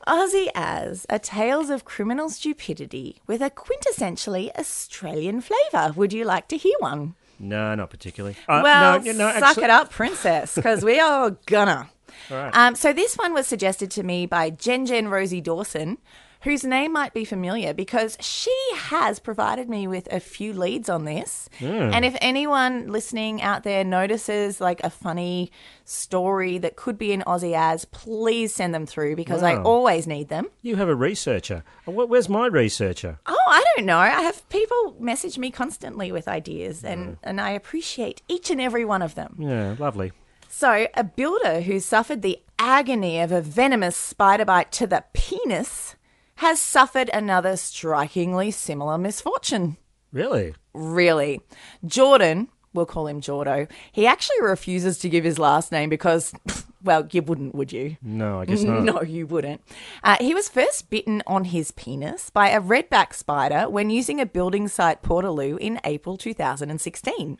Speaker 15: Aussie as are tales of criminal stupidity with a quintessentially Australian flavour. Would you like to hear one?
Speaker 14: No, not particularly. Uh,
Speaker 15: well,
Speaker 14: no, no,
Speaker 15: suck
Speaker 14: actually-
Speaker 15: it up, princess, because we are gonna.
Speaker 14: All right.
Speaker 15: Um, so this one was suggested to me by Jen Jen Rosie Dawson, whose name might be familiar because she has provided me with a few leads on this.
Speaker 14: Mm.
Speaker 15: And if anyone listening out there notices like a funny story that could be in Aussie as, please send them through because I always need them.
Speaker 14: You have a researcher. Uh, Where's my researcher?
Speaker 15: Oh, I don't know. I have people message me constantly with ideas, and, and I appreciate each and every one of them.
Speaker 14: Yeah, lovely.
Speaker 15: So, a builder who suffered the agony of a venomous spider bite to the penis has suffered another strikingly similar misfortune.
Speaker 14: Really?
Speaker 15: Really. Jordan, we'll call him Jordo, he actually refuses to give his last name because, well, you wouldn't, would you?
Speaker 14: No, I guess not.
Speaker 15: No, you wouldn't. Uh, he was first bitten on his penis by a redback spider when using a building site Portaloo in April 2016.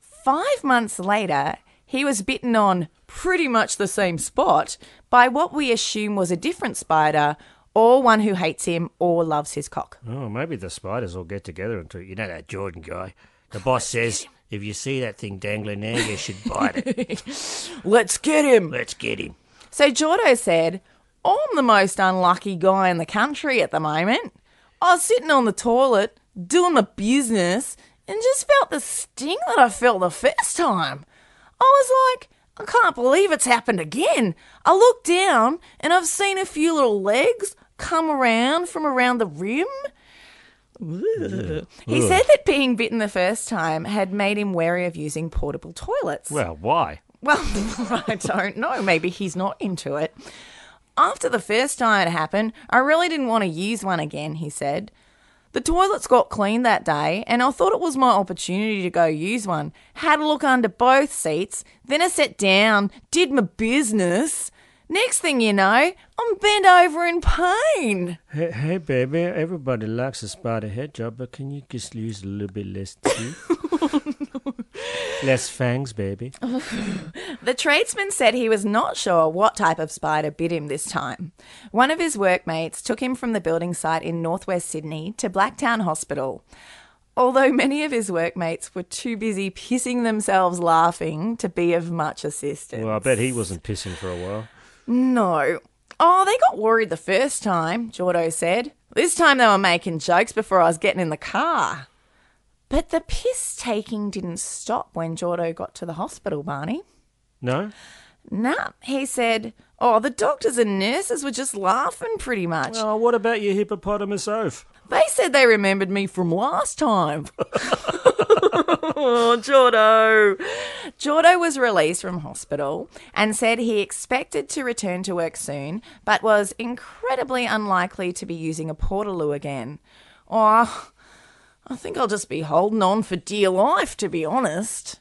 Speaker 15: Five months later, he was bitten on pretty much the same spot by what we assume was a different spider, or one who hates him or loves his cock.
Speaker 14: Oh, maybe the spiders all get together and do- you know that Jordan guy. The boss says if you see that thing dangling there, you should bite it.
Speaker 15: Let's get him.
Speaker 14: Let's get him.
Speaker 15: So Jordo said, I'm the most unlucky guy in the country at the moment. I was sitting on the toilet, doing my business, and just felt the sting that I felt the first time. I was like, I can't believe it's happened again. I looked down and I've seen a few little legs come around from around the rim. Ugh. He
Speaker 14: Ugh.
Speaker 15: said that being bitten the first time had made him wary of using portable toilets.
Speaker 14: Well, why?
Speaker 15: Well, I don't know. Maybe he's not into it. After the first time it happened, I really didn't want to use one again, he said. The toilets got cleaned that day, and I thought it was my opportunity to go use one. Had a look under both seats, then I sat down, did my business. Next thing you know, I'm bent over in pain.
Speaker 14: Hey, hey, baby, everybody likes a spider head job, but can you just use a little bit less teeth? Less fangs, baby.
Speaker 15: The tradesman said he was not sure what type of spider bit him this time. One of his workmates took him from the building site in northwest Sydney to Blacktown Hospital. Although many of his workmates were too busy pissing themselves laughing to be of much assistance.
Speaker 14: Well, I bet he wasn't pissing for a while.
Speaker 15: No. Oh, they got worried the first time, Jordo said. This time they were making jokes before I was getting in the car. But the piss taking didn't stop when Jordo got to the hospital, Barney.
Speaker 14: No?
Speaker 15: Nah, he said, Oh, the doctors and nurses were just laughing pretty much.
Speaker 14: Oh, what about your hippopotamus oaf?
Speaker 15: They said they remembered me from last time. oh, Jordo. Jordo was released from hospital and said he expected to return to work soon, but was incredibly unlikely to be using a Portaloo again. Oh, I think I'll just be holding on for dear life, to be honest.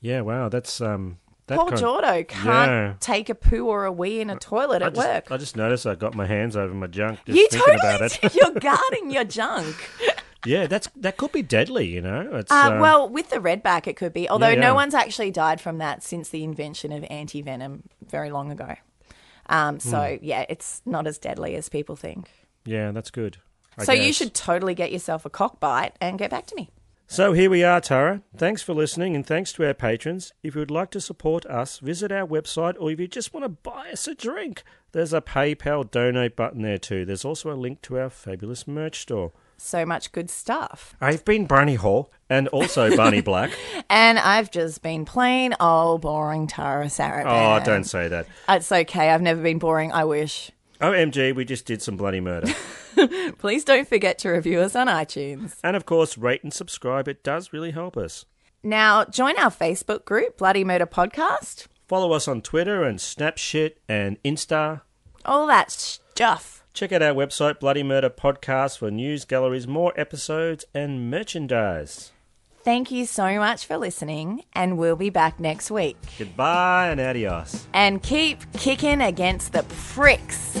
Speaker 14: Yeah, wow, that's um. That kind-
Speaker 15: Jordo can't
Speaker 14: Yeah.
Speaker 15: take a poo or a wee in a toilet
Speaker 14: I
Speaker 15: at
Speaker 14: just,
Speaker 15: work.
Speaker 14: I just noticed I got my hands over my junk just
Speaker 15: you totally
Speaker 14: about it.
Speaker 15: You're guarding your junk.
Speaker 14: yeah, that's that could be deadly. You know, it's
Speaker 15: Uh,
Speaker 14: um,
Speaker 15: well, with the redback, it could be. Although
Speaker 14: yeah.
Speaker 15: no one's actually died from that since the invention of anti venom very long ago. Um, so
Speaker 14: Hmm.
Speaker 15: yeah, it's not as deadly as people think.
Speaker 14: yeah, that's good. I
Speaker 15: so you should totally get yourself a cock bite and get back to me.
Speaker 14: So here we are, Tara. Thanks for listening and thanks to our patrons. If you would like to support us, visit our website or if you just want to buy us a drink, there's a PayPal donate button there too. There's also a link to our fabulous merch store.
Speaker 15: So much good stuff.
Speaker 14: I've been Barney Hall and also Barney Black.
Speaker 15: And I've just been plain old boring Tara Sarapan.
Speaker 14: Oh, don't say that.
Speaker 15: It's okay. I've never been boring. I wish.
Speaker 14: OMG, we just did some bloody murder.
Speaker 15: Please don't forget to review us on iTunes.
Speaker 14: and of course, rate and subscribe. It does really help us.
Speaker 15: Now, join our Facebook group, Bloody Murder Podcast.
Speaker 14: Follow us on Twitter and Snapchat and Insta.
Speaker 15: All that stuff.
Speaker 14: Check out our website, Bloody Murder Podcast, for news, galleries, more episodes, and merchandise.
Speaker 15: Thank you so much for listening, and we'll be back next week.
Speaker 14: Goodbye and adios.
Speaker 15: And keep kicking against the pricks.